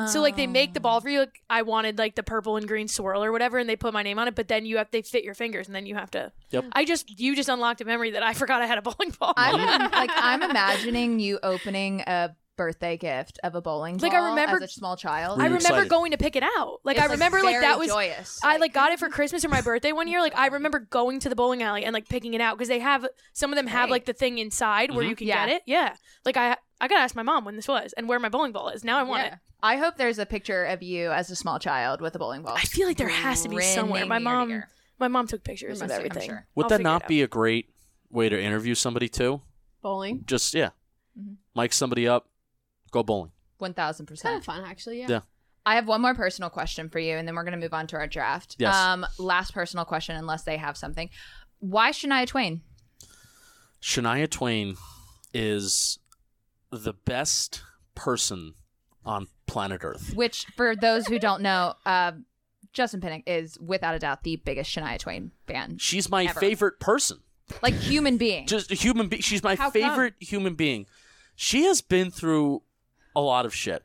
So like they make the ball for you. Like, I wanted like the purple and green swirl or whatever, and they put my name on it. But then you have they fit your fingers, and then you have to.
Yep.
I just you just unlocked a memory that I forgot I had a bowling ball.
I'm like I'm imagining you opening a birthday gift of a bowling ball
Like, I remember-
as a small child.
I remember
excited?
going to pick it out. Like
It's,
I remember like,
very
that was.
joyous.
I like got it for Christmas or my birthday one year. Like I remember going to the bowling alley and like picking it out because they have some of them have
Right.
like the thing inside where
Mhm.
you can
Yeah.
get it. Yeah. Like I I gotta ask my mom when this was and where my bowling ball is. Now I want
Yeah.
it.
I hope there's a picture of you as a small child with a bowling ball.
I feel like there has to be somewhere. My
Grinning ear
mom
ear.
my mom took pictures of
must be, I'm
everything.
sure.
Would
I'll
that not be a great way to interview somebody too?
Bowling.
Just yeah,
Mhm.
mic somebody up, go bowling.
One thousand
It's kind
percent.
of fun, actually. Yeah.
Yeah.
I have one more personal question for you, and then we're going to move on to our draft.
Yes.
Um, last personal question, unless they have something. Why Shania Twain?
Shania Twain is the best person on planet Earth.
Which, for those who don't know, uh, Justin Penik is without a doubt the biggest Shania Twain fan,
She's my
Ever.
favorite person.
like human being.
Just a human being. She's my
How come?
favorite human being. She has been through a lot of shit.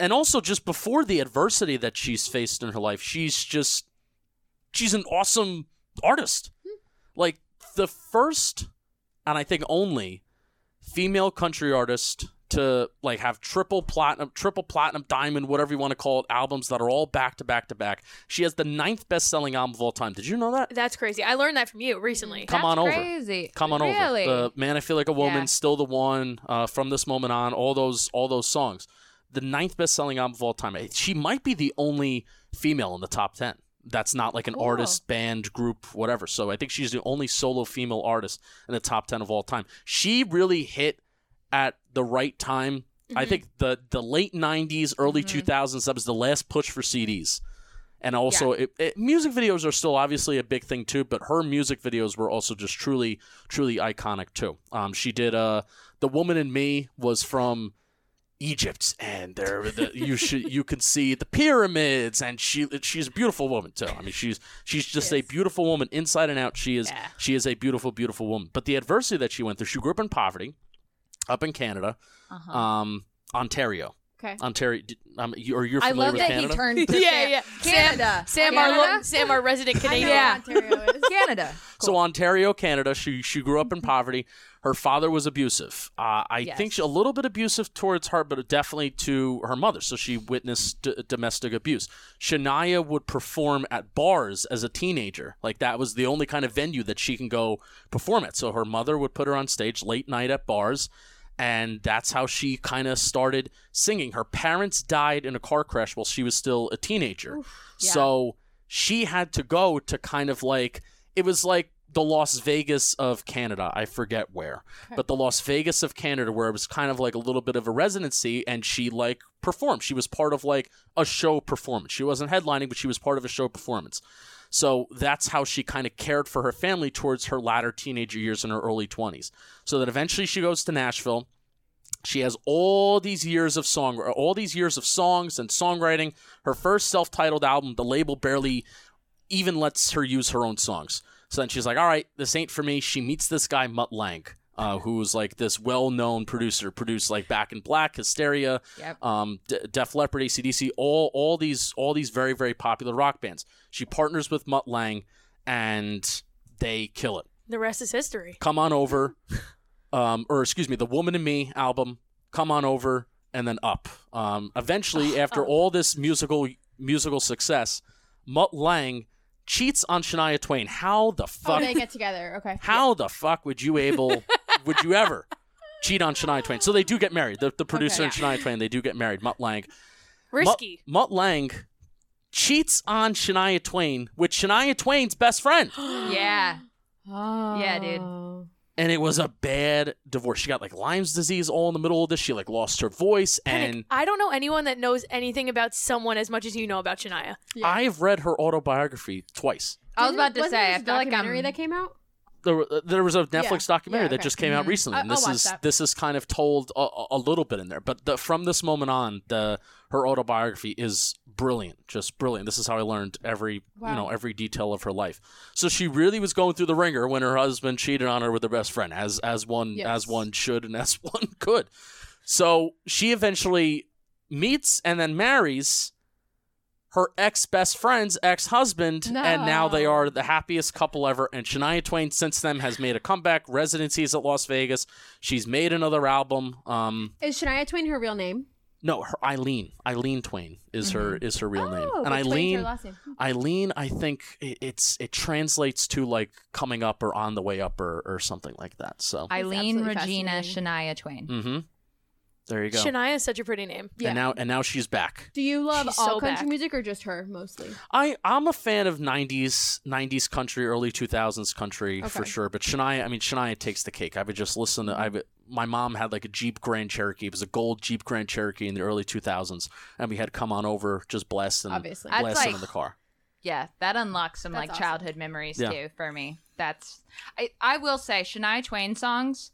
And also just before the adversity that she's faced in her life, she's just she's an awesome artist. Like the first and I think only female country artist to like have triple platinum, triple platinum, diamond, whatever you want to call it, albums that are all back to back to back. She has the ninth best selling album of all time. Did you know that?
That's crazy. I learned that from you recently.
Come
That's
on over.
crazy.
Come on
really?
over. The Man I Feel Like a Woman,
Yeah.
Still the One, uh, From This Moment On, all those all those songs. The ninth best selling album of all time. She might be the only female in the top ten. That's not like an
Cool.
artist, band, group, whatever. So I think she's the only solo female artist in the top ten of all time. She really hit at the right time. I think the the late '90s, early 2000s. That was the last push for CDs. And also, it, it, music videos are still obviously a big thing too, but her music videos were also just truly, truly iconic too. Um, she did uh, "The Woman in Me" was from Egypt, and there the, you should you can see the pyramids, and she she's a beautiful woman too. I mean, she's she's just a beautiful woman inside and out. She is
Yeah.
she is a beautiful, beautiful woman. But the adversity that she went through, she grew up in poverty, up in Canada,
Uh-huh.
um, Ontario,
Okay.
Ontario. Um, you, or you're
I
familiar
love
with
that
Canada?
he turned to
yeah, yeah.
Canada.
Sam, Sam our
Canada?
lo- Sam, our resident
I know
Canadian.
Yeah.
where Ontario is.
Canada.
So Ontario, Canada. She she grew up in poverty. Her father was abusive. Uh, I
Yes.
think she, a little bit abusive towards her, but definitely to her mother. So she witnessed d- domestic abuse. Shania would perform at bars as a teenager. Like that was the only kind of venue that she can go perform at. So her mother would put her on stage late night at bars. And that's how she kind of started singing. Her parents died in a car crash while she was still a teenager. So she had to go to kind of like it was like the Las Vegas of Canada. I forget where, but the Las Vegas of Canada, where it was kind of like a little bit of a residency, and she like performed. She was part of like a show performance. She wasn't headlining, but she was part of a show performance. So that's how she kind of cared for her family towards her latter teenager years in her early 20s. So that eventually she goes to Nashville. She has all these years of song, all these years of songs and songwriting. Her first self-titled album, the label barely even lets her use her own songs. So then she's like, "All right, this ain't for me." She meets this guy Mutt Lange, uh, who's like this well-known producer, produced like Back in Black, Hysteria,
Yep.
um, D- Def Leppard, ACDC, all all these all these very very popular rock bands. She partners with Mutt Lange, and they kill it.
The rest is history.
Come on over, um, or excuse me, the Woman in Me album. Come on over, and then up. Um, eventually, after all this musical musical success, Mutt Lange cheats on Shania Twain. How the
oh,
fuck? Oh, fuck?
they get together. Okay.
how the fuck would you able? would you ever cheat on Shania Twain? So they do get married. The, the producer
Okay.
and Shania Twain, they do get married. Mutt Lange. Mutt,
Risky.
Mutt Lange cheats on Shania Twain with Shania Twain's best friend.
Yeah.
Oh.
Yeah, dude. Oh.
And it was a bad divorce. She got like Lyme's disease all in the middle of this. She like lost her voice,
Penik.
and
I don't know anyone that knows anything about someone as much as you know about Shania.
Yeah.
I've read her autobiography twice.
I was about to say,
there
I
this
feel like
documentary
I'm.
that came out.
There, there was a Netflix
Yeah.
documentary
Yeah,
that just came out
Mhm.
recently, and
I- I'll
this
watch
is
that.
this is kind of told a, a- a little bit in there. But the, from this moment on, the her autobiography is brilliant, just brilliant. This is how I learned every you know every detail of her life. So she really was going through the ringer when her husband cheated on her with her best friend, as as one
Yes.
as one should and as one could. So she eventually meets and then marries her ex best friend's ex husband, and now they are the happiest couple ever. And Shania Twain, since then, has made a comeback, residencies at Las Vegas. She's made another album. Um,
Is Shania Twain her real name?
No, her Eileen, Eileen Twain is her is her real name,
Oh,
and
but her
Eileen,
last name.
Eileen, I think it, it's it translates to like coming up or on the way up or, or something like that. So,
Eileen Regina. Shania Twain.
mm-hmm. There you go.
Shania is such a pretty name.
Yeah.
And now and now she's back.
Do you love
She's
all
so
country
back.
music or just her mostly?
I I'm a fan of '90s '90s country, early 2000s country for
Okay.
sure. But Shania, I mean Shania takes the cake. I would just listen to. I would, my mom had like a Jeep Grand Cherokee. It was a gold Jeep Grand Cherokee in the early 2000s, and we had come on over just blasting,
Obviously.
That's
blasting
like-
in the car.
Yeah, that unlocks some
That's
like
awesome.
childhood memories
Yeah.
too for me. That's I I will say Shania Twain songs.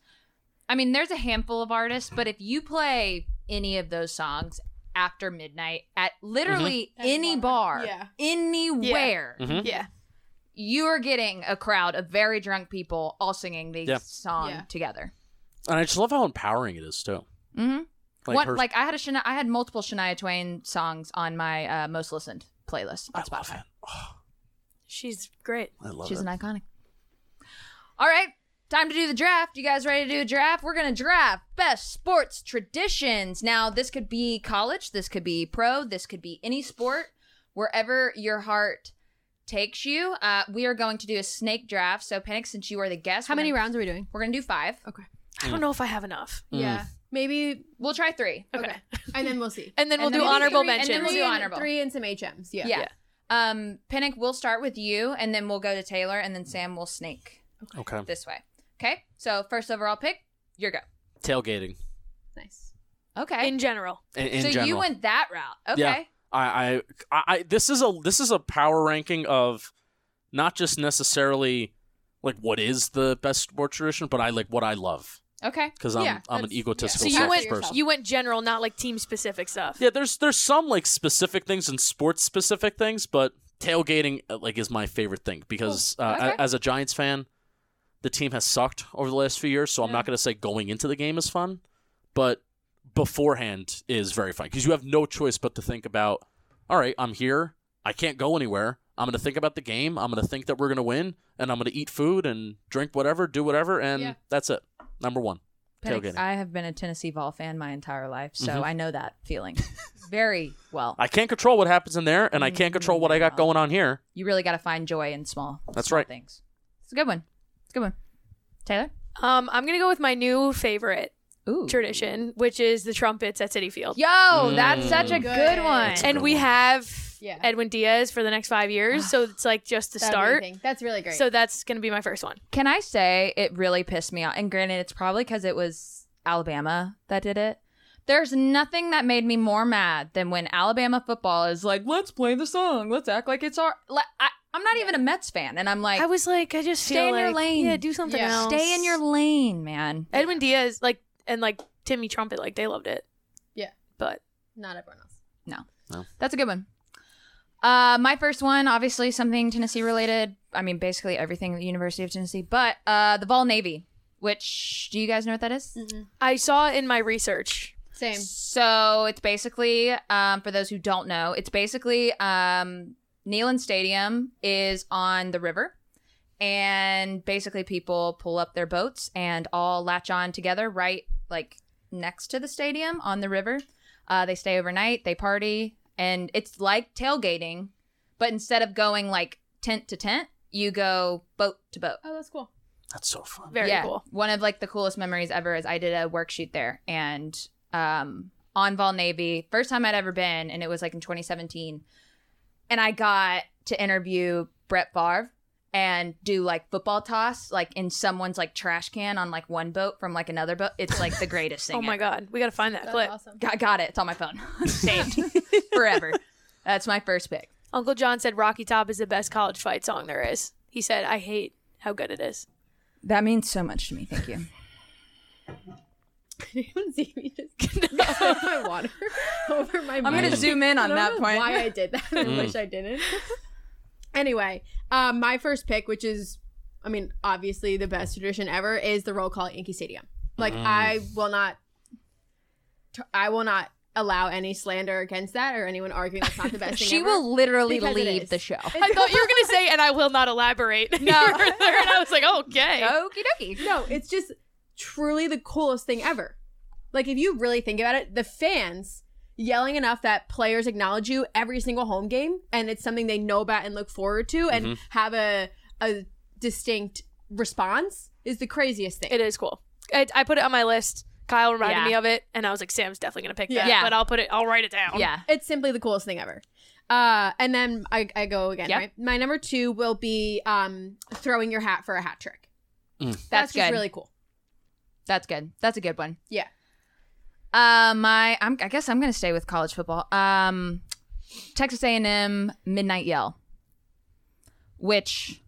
I mean, there's a handful of artists, but if you play any of those songs after midnight at literally
Any
any
bar.
bar,
Yeah.
anywhere,
Mhm.
Yeah.
you are getting a crowd of very drunk people all singing the
Yeah.
song
Yeah.
together.
And I just love how empowering it is too.
Mm-hmm.
Like
One,
her,
like I had a Shania, I had multiple Shania Twain songs on my uh, most listened playlist
I
on
love
Spotify.
it. Oh,
She's great.
I love
She's
it.
an iconic. All right, time to do the draft. You guys ready to do a draft? We're gonna draft best sports traditions. Now, this could be college, this could be pro, this could be any sport, wherever your heart takes you. Uh, we are going to do a snake draft. So, Penik, since you are the guest,
How
we're
many
gonna-
rounds are we doing?
We're gonna do five. Okay.
I don't know if I have enough.
Mm.
Yeah. Maybe.
We'll try three.
Okay.
And then we'll see.
And then we'll
And then
do
maybe
honorable
three- and then
mentions.
we'll do
Three and-
honorable.
Three and some HMs. Yeah.
Yeah. Um, Penik, we'll start with you, and then we'll go to Taylor, and then Sam will snake
Okay.
this way. Okay. So first overall pick, your go.
Tailgating
Nice.
Okay.
in general.
in, in
so
general.
you went that route. Okay.
Yeah. I, I, I, I, this is a this is a power ranking of not just necessarily like what is the best sports tradition, but I like what I love
Okay.
because I'm
Yeah,
I'm an
that's-
egotistical
So you
selfish
went
person.
you went general, not like team specific stuff.
Yeah, there's there's some like specific things and sports specific things, but tailgating uh, like is my favorite thing because uh,
Okay.
a- as a Giants fan, the team has sucked over the last few years. So I'm not going to say going into the game is fun, but beforehand is very fun because you have no choice but to think about. All right, I'm here. I can't go anywhere. I'm going to think about the game. I'm going to think that we're going to win, and I'm going to eat food and drink whatever, do whatever, and
Yeah.
that's it. Number one, Penik's.
I have been a Tennessee Vol fan my entire life, so
Mhm.
I know that feeling very well.
I can't control what happens in there, and I can't control what I got
Mm.
going on here.
You really got to find joy in small.
That's
small
right.
Things. It's a good one. It's a good one. Taylor.
Um, I'm gonna go with my new favorite
Ooh.
tradition, which is the trumpets at Citi Field.
Yo, that's such a
Mm.
good,
Good.
one.
That's a
and
good
we
one.
have
Yeah.
Edwin Diaz for the next five years, so it's like just the
That'd
start.
amazing. That's really great.
So that's gonna be my first one.
Can I say it really pissed me off? And granted, it's probably because it was Alabama that did it. There's nothing that made me more mad than when Alabama football is like, let's play the song. Let's act like it's our. Like, I, I'm not even a Mets fan, and I'm like,
I was like, I just
Stay
feel
in your
like,
lane.
Yeah, do something
Yeah.
else.
stay in your lane, man.
Edwin Diaz, like, and like Timmy Trumpet, like they loved it.
Yeah.
but
Not everyone else. No. No.
That's a good one. Uh, my first one, obviously something Tennessee related. I mean, basically everything at the University of Tennessee, but uh, the Vol Navy. Which do you guys know what that is?
I saw in my research.
Same.
So it's basically, um, for those who don't know, it's basically um, Neyland Stadium is on the river, and basically people pull up their boats and all latch on together right like next to the stadium on the river. Uh, they stay overnight, they party, and it's like tailgating, but instead of going like tent to tent, you go boat to boat.
Oh, that's cool.
That's so fun.
Very
yeah,
cool.
One of like the coolest memories ever is I did a worksheet there and um on Vol Navy, first time I'd ever been, and it was like in 2017. And I got to interview Brett Favre and do like football toss like in someone's like trash can on like one boat from like another boat. It's like the greatest thing.
Oh my
ever.
god, we gotta find that
That's
clip.
awesome.
Got, got it. It's on my phone. Saved forever. That's my first pick.
Uncle John said Rocky Top is the best college fight song there is. He said, I hate how good it is.
That means so much to me. Thank you.
Did anyone see me just my water over my
I'm gonna zoom in on
don't
that point.
Why I did that? I wish I didn't. anyway, um, my first pick, which is, I mean, obviously the best tradition ever, is the roll call at Yankee Stadium. Like, I will not, t- I will not allow any slander against that or anyone arguing that's not the best thing
She
ever.
will literally
Because
leave the show.
I thought you were gonna say, and I will not elaborate. No, and I was like, okay.
Okie dokie.
No, it's just truly the coolest thing ever. Like if you really think about it, the fans yelling enough that players acknowledge you every single home game and it's something they know about and look forward to and have a a distinct response is the craziest thing.
It is cool. I, I put it on my list. Kyle reminded
Yeah.
me of it, and I was like, Sam's definitely gonna pick
Yeah.
that.
Yeah.
But I'll put it. I'll write it down.
Yeah.
It's simply the coolest thing ever. Uh, and then I, I go again,
Yep.
right? My number two will be um, throwing your hat for a hat trick.
That's,
That's,
good.
just really cool.
That's good. That's a good one.
Yeah.
Uh, my I'm, I guess I'm gonna stay with college football. Um, Texas A&M midnight yell, which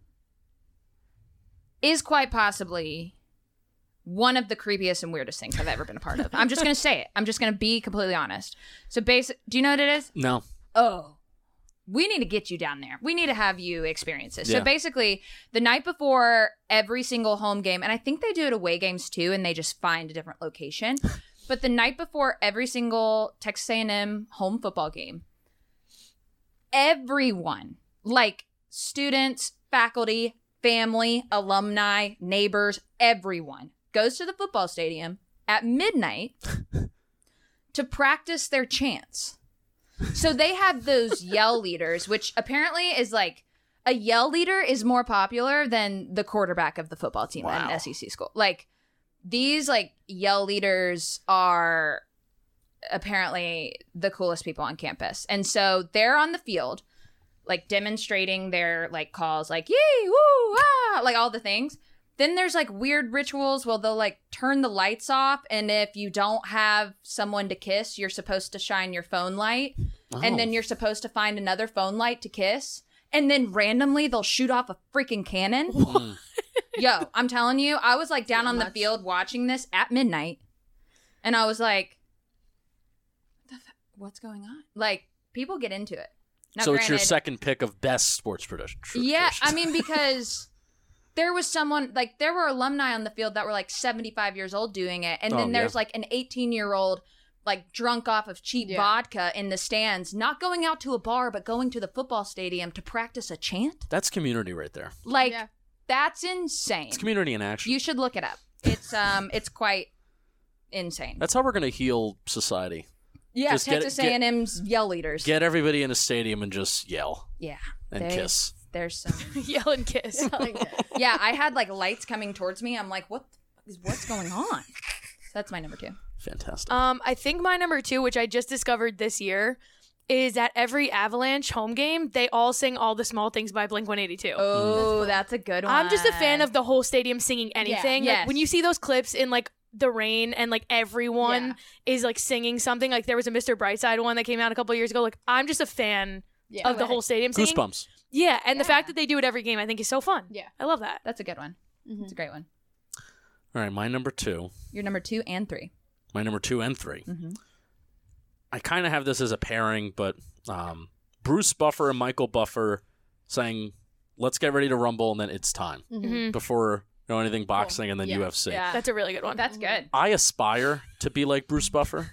is quite possibly one of the creepiest and weirdest things I've ever been a part of. I'm just gonna say it. I'm just gonna be completely honest. So, basic. Do you know what it is?
No.
oh we need to get you down there. We need to have you experience this.
Yeah.
so basically the night before every single home game and i think they do it away games too and they just find a different location. But the night before every single texas a&m home football game everyone like students faculty family alumni neighbors everyone goes to the football stadium at midnight to practice their chants so they have those yell leaders, which apparently is like a yell leader is more popular than the quarterback of the football team
Wow.
at an SEC school. Like these like yell leaders are apparently the coolest people on campus. And so they're on the field like demonstrating their like calls like yee woo ah like all the things. Then there's like weird rituals where they'll like turn the lights off and if you don't have someone to kiss, you're supposed to shine your phone light and
Oh.
then you're supposed to find another phone light to kiss. And then randomly they'll shoot off a freaking cannon.
Mm.
Yo, I'm telling you, I was like down on the
Much.
field watching this at midnight, and I was like, "What's going on?" Like people get into it. Now,
so it's your second pick of best sports tradition.
Yeah. I mean because there was someone like there were alumni on the field that were like 75 years old doing it, and
Oh,
then there's
yeah.
like an 18 year old like drunk off of cheap
Yeah.
vodka in the stands, not going out to a bar but going to the football stadium to practice a chant.
that's community right there.
Like
Yeah.
that's insane.
It's community in action.
You should look it up. It's um it's quite insane.
That's how we're gonna heal society.
yeah,
just get
Texas
get-
A&M's yell leaders.
Get everybody in a stadium and just yell
yeah,
and
They-
kiss.
There's some.
Yell and kiss.
yeah, I had like lights coming towards me. I'm like, what? the fuck is What's going on? That's my number two.
Fantastic.
Um, I think my number two, which I just discovered this year, is at every Avalanche home game, they all sing all the small things by Blink 182.
Oh, that's a good one.
I'm just a fan of the whole stadium singing anything.
Yes.
Like when you see those clips in like the rain and like everyone
Yeah.
is like singing something. Like there was a Mr. Brightside one that came out a couple years ago. Like I'm just a fan
Yeah.
of the whole stadium singing.
Goosebumps.
Yeah, and the fact that they do it every game, I think is so fun.
Yeah.
I love that.
That's a good one. It's a great one.
All right, my number two.
Your number two and three.
My number two and 3
Mhm.
I kind of have this as a pairing, but um, Bruce Buffer and Michael Buffer saying, "Let's get ready to rumble," and then it's time
Mhm.
before you know anything boxing and then
Yeah.
UFC.
Yeah,
That's a really good one.
that's good.
I aspire to be like Bruce Buffer.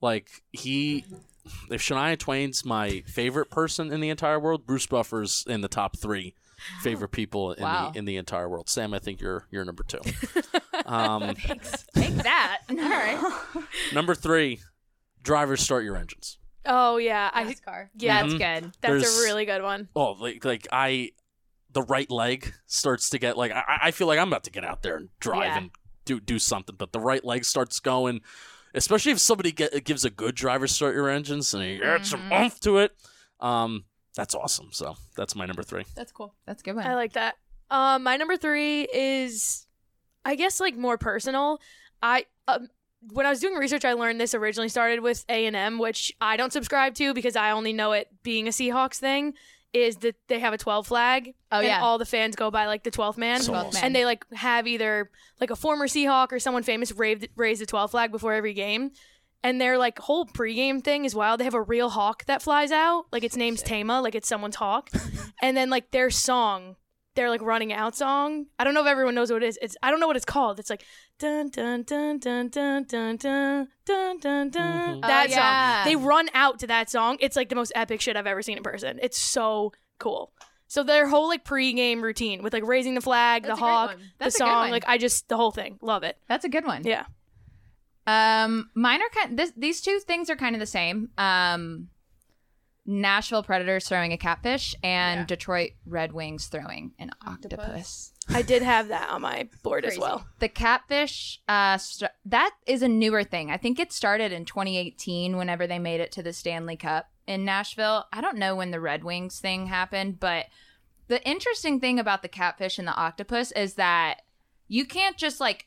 Like he, if Shania Twain's my favorite person in the entire world, Bruce Buffer's in the top three favorite people in
Wow.
the in the entire world. Sam, I think you're you're number two. um,
Take that. All right.
number three, drivers start your engines.
oh yeah, I
NASCAR.
yeah,
That's
Mhm.
good.
that's
There's-
a really good one.
Oh, like like I, the right leg starts to get like I, I feel like I'm about to get out there and drive
Yeah.
and do do something, but the right leg starts going. Especially if somebody get, gives a good driver start your engines and you get some oomph to it. Um, that's awesome. So that's my number three.
That's cool.
That's a good one.
I like that. Um, my number three is, I guess, like more personal. I um, when I was doing research, I learned this originally started with A and M, which I don't subscribe to because I only know it being a Seahawks thing. Is that they have a 12 flag?
Oh,
and
yeah.
all the fans go by like the 12th man,
So
12
awesome.
men.
and they like have either like a former Seahawk or someone famous raised raise the 12 flag before every game. And their like whole pregame thing is wild. They have a real hawk that flies out, like its name's Taima, like it's someone's hawk. and then like their song, their like running out song. I don't know if everyone knows what it is. It's I don't know what it's called. It's like dun dun dun dun dun dun dun dun dun dun.
Mhm.
That
Oh, yeah.
song. They run out to that song. It's like the most epic shit I've ever seen in person. It's so cool. So their whole like pregame routine with like raising the flag,
That's
the hawk, the
That's a good
song, like I just the whole thing. Love it.
That's a good one.
Yeah.
Um, mine are kind. This, these two things are kind of the same. Um, Nashville Predators throwing a catfish and
Yeah.
Detroit Red Wings throwing an
Octopus.
octopus.
I did have that on my board as well.
The catfish, uh, st- that is a newer thing. I think it started in 2018. Whenever they made it to the Stanley Cup in Nashville, I don't know when the Red Wings thing happened, but the interesting thing about the catfish and the octopus is that you can't just like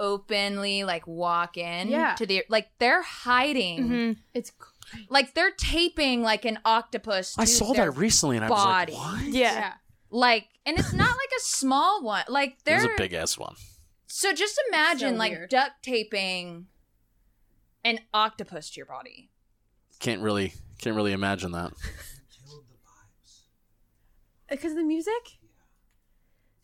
openly like walk in
Yeah.
to the like they're hiding
hmm
It's.
like they're taping like an octopus to
I saw
their
that recently, and I
body.
was like, "What?"
Yeah.
like and it's not like a small one like
It
they're
a big ass one.
so just imagine
So
like
weird.
duct taping an octopus to your body
Can't really, can't really imagine that.
Because the music?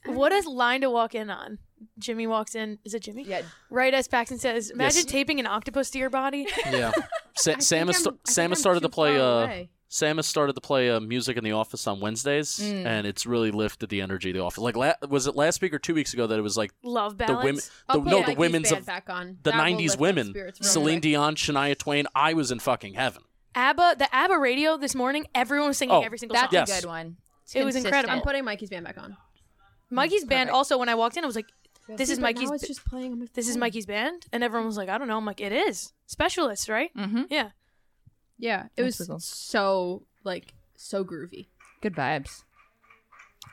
What a line to walk in on. Jimmy walks in. Is it Jimmy?
yeah
Right as Paxton says, imagine
Yes.
taping an octopus to your body.
Yeah. Sa- Sam has, sta-
I'm- I
Sam
think
has
I'm
started to play. Uh. Sam has started to play uh, music in the office on Wednesdays,
Mm.
and it's really lifted the energy of the office. Like, la- was it last week or two weeks ago that it was like
Love
the
ballads.
women,
I'll
the, no, the women's of
back on.
the
That will
'90s
up
women,
spirits real
Celine
quick.
Dion, Shania Twain. I was in fucking heaven.
ABBA, the ABBA radio this morning, everyone was singing
Oh,
every single song.
that's
song.
a
Yes.
good one It's
It was incredible.
I'm putting Mikey's band back on.
Mikey's band
Perfect.
also when I walked in, I was like, This is Mikey's
Now it's just playing on my
This is. Mikey's band? And everyone was like, I don't know. I'm like, it is. Specialist, right?
mm-hmm.
Yeah.
Yeah, it was
That's cool.
so like so groovy.
good vibes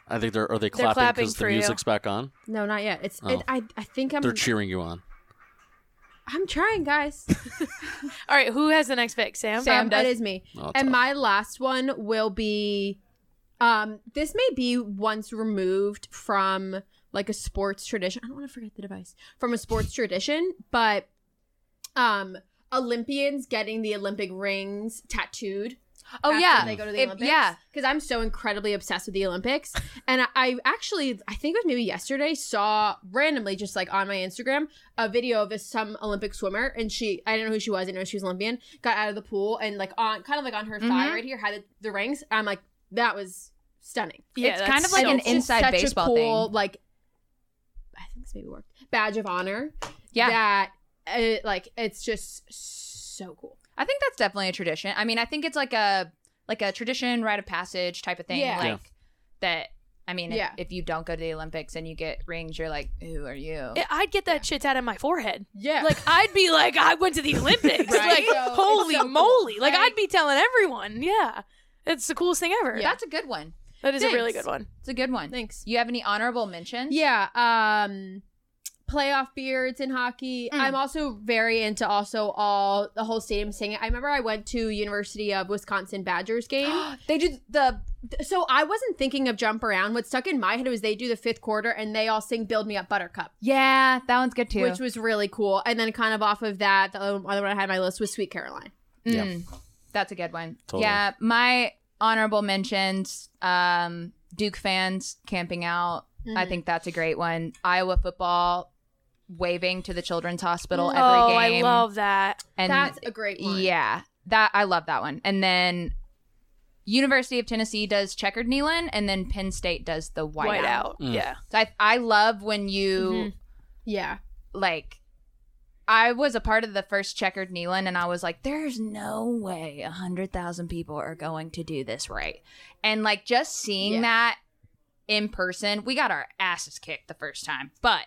I think they're are they
They're
clapping
clapping
because the
for you.
music's back on?
No, not yet. It's
Oh.
it, I I think I'm
They're cheering you on.
I'm trying, guys.
All right. Who has the next pick? Sam?
Sam does.
It is me.
Oh,
and
tough.
my last one will be um this may be once removed from like a sports tradition. I don't want to forget the device. From a sports tradition, but um Olympians getting the Olympic rings tattooed.
oh
after
yeah
they go to the Olympics.
yeah
because I'm so incredibly obsessed with the Olympics, and I, I actually I think it was maybe yesterday saw randomly just like on my Instagram a video of a, some Olympic swimmer, and she I didn't know who she was, I know she was Olympian, got out of the pool and like on kind of like on her thigh
Mhm.
right here had the, the rings. I'm like that was stunning.
Yeah,
It's kind of like
so
an
cool.
It's just
inside baseball
cool,
thing.
Like I think this maybe worked badge of honor.
yeah
that uh, like it's just so cool.
I think that's definitely a tradition. I mean, I think it's like a like a tradition, rite of passage type of thing.
Yeah.
Like
Yeah.
that. I mean, if-
Yeah.
if, you don't go to the Olympics and you get rings, you're like, who are you?
I- I'd get that shit out of my forehead.
Yeah,
Like I'd be like, I went to the Olympics.
Right?
Like
So-
holy
it's so cool,
moly! Like
right?
I'd be telling everyone. Yeah, it's the coolest thing ever.
Yeah.
That's a good one.
That is a really good one.
It's a good one.
thanks.
You have any honorable mentions?
Yeah, um playoff beards in hockey.
Mm.
I'm also very into also all the whole stadium singing. I remember I went to University of Wisconsin Badgers game.
they do the
so I wasn't thinking of jump around. What stuck in my head was they do the fifth quarter and they all sing Build Me Up Buttercup.
yeah, that one's good too.
Which was really cool. And then kind of off of that, the other one I had on my list was Sweet Caroline.
Yeah.
Mm, that's a good one.
Totally.
Yeah, my honorable mentions: um, Duke fans camping out. I
Mhm.
think that's a great one. Iowa football waving to the children's hospital every
oh,
game.
I love that.
and
That's a great one.
yeah, that I love that one. And then University of Tennessee does checkered kneeling, and then Penn State does the white,
White
out.
out.
Mm.
Yeah.
So I I love when you
Mhm.
Yeah.
like. I was a part of the first checkered kneeling, and I was like, "There's no way a hundred thousand people are going to do this right." And like just seeing
Yeah.
that in person, we got our asses kicked the first time, but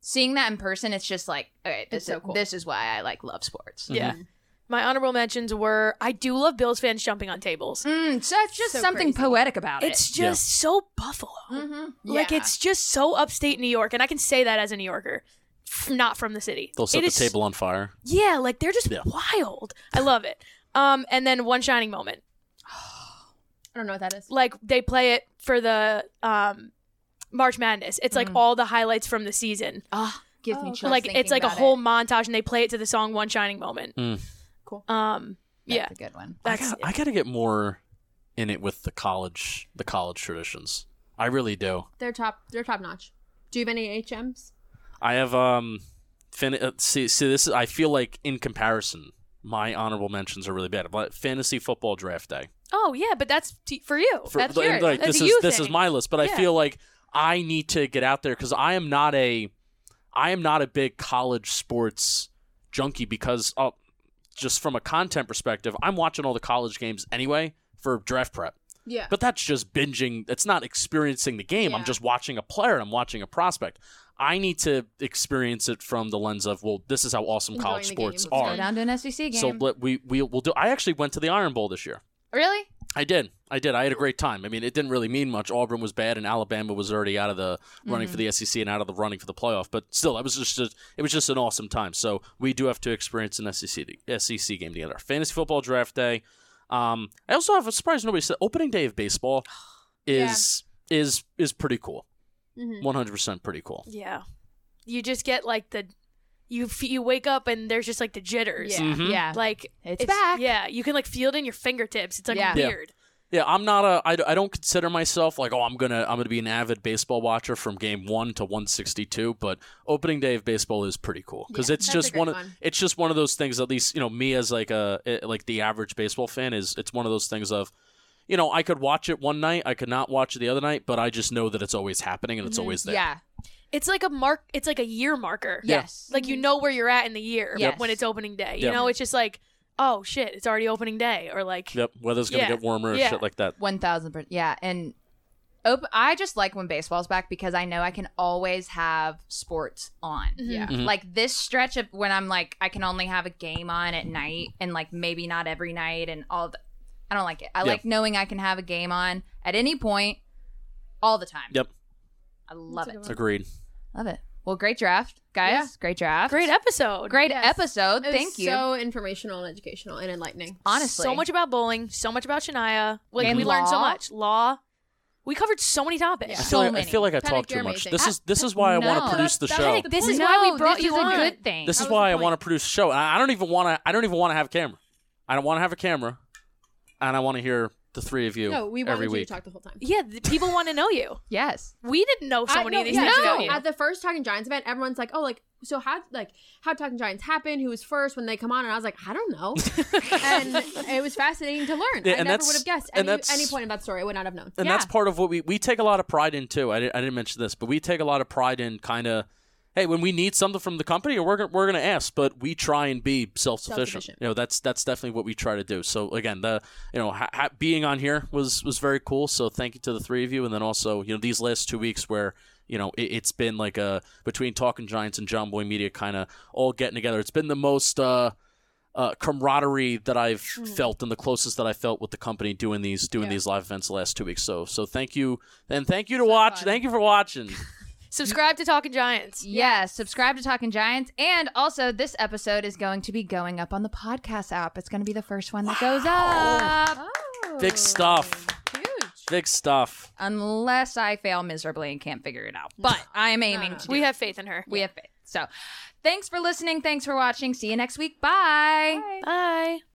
seeing that in person, it's just like, okay, this
It's so
is
cool.
this is why I like love sports.
Yeah.
Mhm.
my honorable mentions were I do love Bills fans jumping on tables.
Mm, so it's just
So
something
crazy.
poetic about it.
It's
it.
just so Buffalo.
Mm-hmm.
Like it's just so upstate New York, and I can say that as a New Yorker, f- not from the city.
They'll set
It
the
is-
table on fire.
Yeah, like they're just
Yeah.
wild. I love it. Um, and then one shining moment.
I don't know what that is.
Like they play it for the um March Madness. It's like
Mhm.
all the highlights from the season.
Ah, gives
Oh,
me chills.
like it's like a whole
it.
montage, and they play it to the song "One Shining Moment."
Mm.
Cool.
Um, yeah,
That's a good one.
I
that's
got, I got to get more in it with the college, the college traditions. I really do.
They're top. They're top notch. Do you have any HMs?
I have um, fin- uh, see, see this. Is, I feel like in comparison, my honorable mentions are really bad. But fantasy football draft day.
Oh yeah, but that's t- for you.
For-
that's yours.
like,
That's
this is this
thing.
is my list, but I feel like I need to get out there because I am not a I am not a big college sports junkie because uh, just from a content perspective, I'm watching all the college games anyway for draft prep.
Yeah.
But that's just binging. It's not experiencing the game. I'm just watching a player. I'm watching a prospect. I need to experience it from the lens of well, this is how awesome
Enjoying
college
the
sports
game.
Go
are.
down to an SEC game.
So let- we we will do. I actually went to the Iron Bowl this year.
really?
I did. I did. I had a great time. I mean, it didn't really mean much. Auburn was bad, and Alabama was already out of the running for the SEC and out of the running for the playoff. But still, it was just a, it was just an awesome time. So we do have to experience an SEC SEC game together. Fantasy football draft day. Um, I also have a surprise. Nobody said opening day of baseball is is is pretty cool.
Mhm.
One hundred percent pretty cool.
Yeah, you just get like the you f- you wake up and there's just like the jitters.
Yeah.
Mhm.
Yeah.
Like
It's back.
Yeah, you can like feel it in your fingertips. It's like
Yeah.
Yeah.
weird.
Yeah, I'm not a. I, I don't consider myself like oh I'm gonna I'm gonna be an avid baseball watcher from game one to 162. But opening day of baseball is pretty cool because
Yeah,
it's just one of
one.
it's just one of those things. At least you know me as like a eh, like the average baseball fan is it's one of those things of. You know, I could watch it one night, I could not watch it the other night, but I just know that it's always happening and it's always there.
Yeah.
It's like a mark. It's like a year marker.
Yes.
Like you know where you're at in the year
Yes.
when it's opening day. You
Yep.
know, it's just like, oh shit, it's already opening day, or like,
Yep, weather's gonna
Yeah.
get warmer,
Yeah.
shit like that.
One thousand percent. Yeah, and op- I just like when baseball's back because I know I can always have sports on.
Yeah.
Mhm.
Like this stretch of when I'm like I can only have a game on at night and like maybe not every night and all. The, I don't like it. I
Yep.
like knowing I can have a game on at any point, all the time.
Yep,
I love it.
good
agreed.
Love it. Well, great draft, guys.
Yeah.
Great draft.
great episode.
Great
Yes.
episode.
It was
Thank you.
So informational and educational and enlightening.
Honestly,
so much about bowling, so much about Shania. Like
And
we learned so much. Law. We covered so many topics.
I feel,
So
like, I
many.
feel like I
Penik,
talk too
you're
much.
amazing.
This uh, is this is why I want to produce the show.
that-
This is
no,
why we brought
this
you on.
good thing.
This is why I want to produce a show. I I don't even want to. I don't even want to have a camera. I don't want to have a camera, and I want to hear the three of you
No, we
every
wanted you
week.
to talk the whole time.
Yeah, the people want to know you.
yes.
We didn't know so
I-
many
no,
of these
yeah,
things
no.
about you.
At the first Talkin' Giants event, everyone's like, "Oh, like so how like how Talkin' Giants happen? Who was first when they come on?" And I was like, "I don't know," and it was fascinating to learn.
Yeah,
I
and
never
that's-
would have guessed
and
any,
that's-
any point in that story. I would not have known.
and
Yeah.
that's part of what we we take a lot of pride in too. I didn't, I didn't mention this, but we take a lot of pride in kind of. Hey, when we need something from the company, we're gonna, we're going to ask, but we try and be self-sufficient.
Self-sufficient.
You know, that's that's definitely what we try to do. So again, the you know ha- ha- being on here was was very cool. So thank you to the three of you, and then also you know these last two weeks where you know it, it's been like a between Talkin' Giants and Jomboy Media kind of all getting together. It's been the most uh, uh, camaraderie that I've felt and the closest that I felt with the company doing these doing
Yeah.
these live events the last two weeks. So so thank you and thank you to watch.
fun.
Thank you for watching.
Subscribe to Talkin' Giants.
Yes, subscribe to Talkin' Giants. And also, this episode is going to be going up on the podcast app. It's going to be the first one that goes up.
Oh,
Big stuff.
Huge.
Big stuff.
Unless I fail miserably and can't figure it out. But I am aiming
no.
to do
We
it.
have faith in her.
we have faith. So thanks for listening. Thanks for watching. See you next week. Bye.
Bye.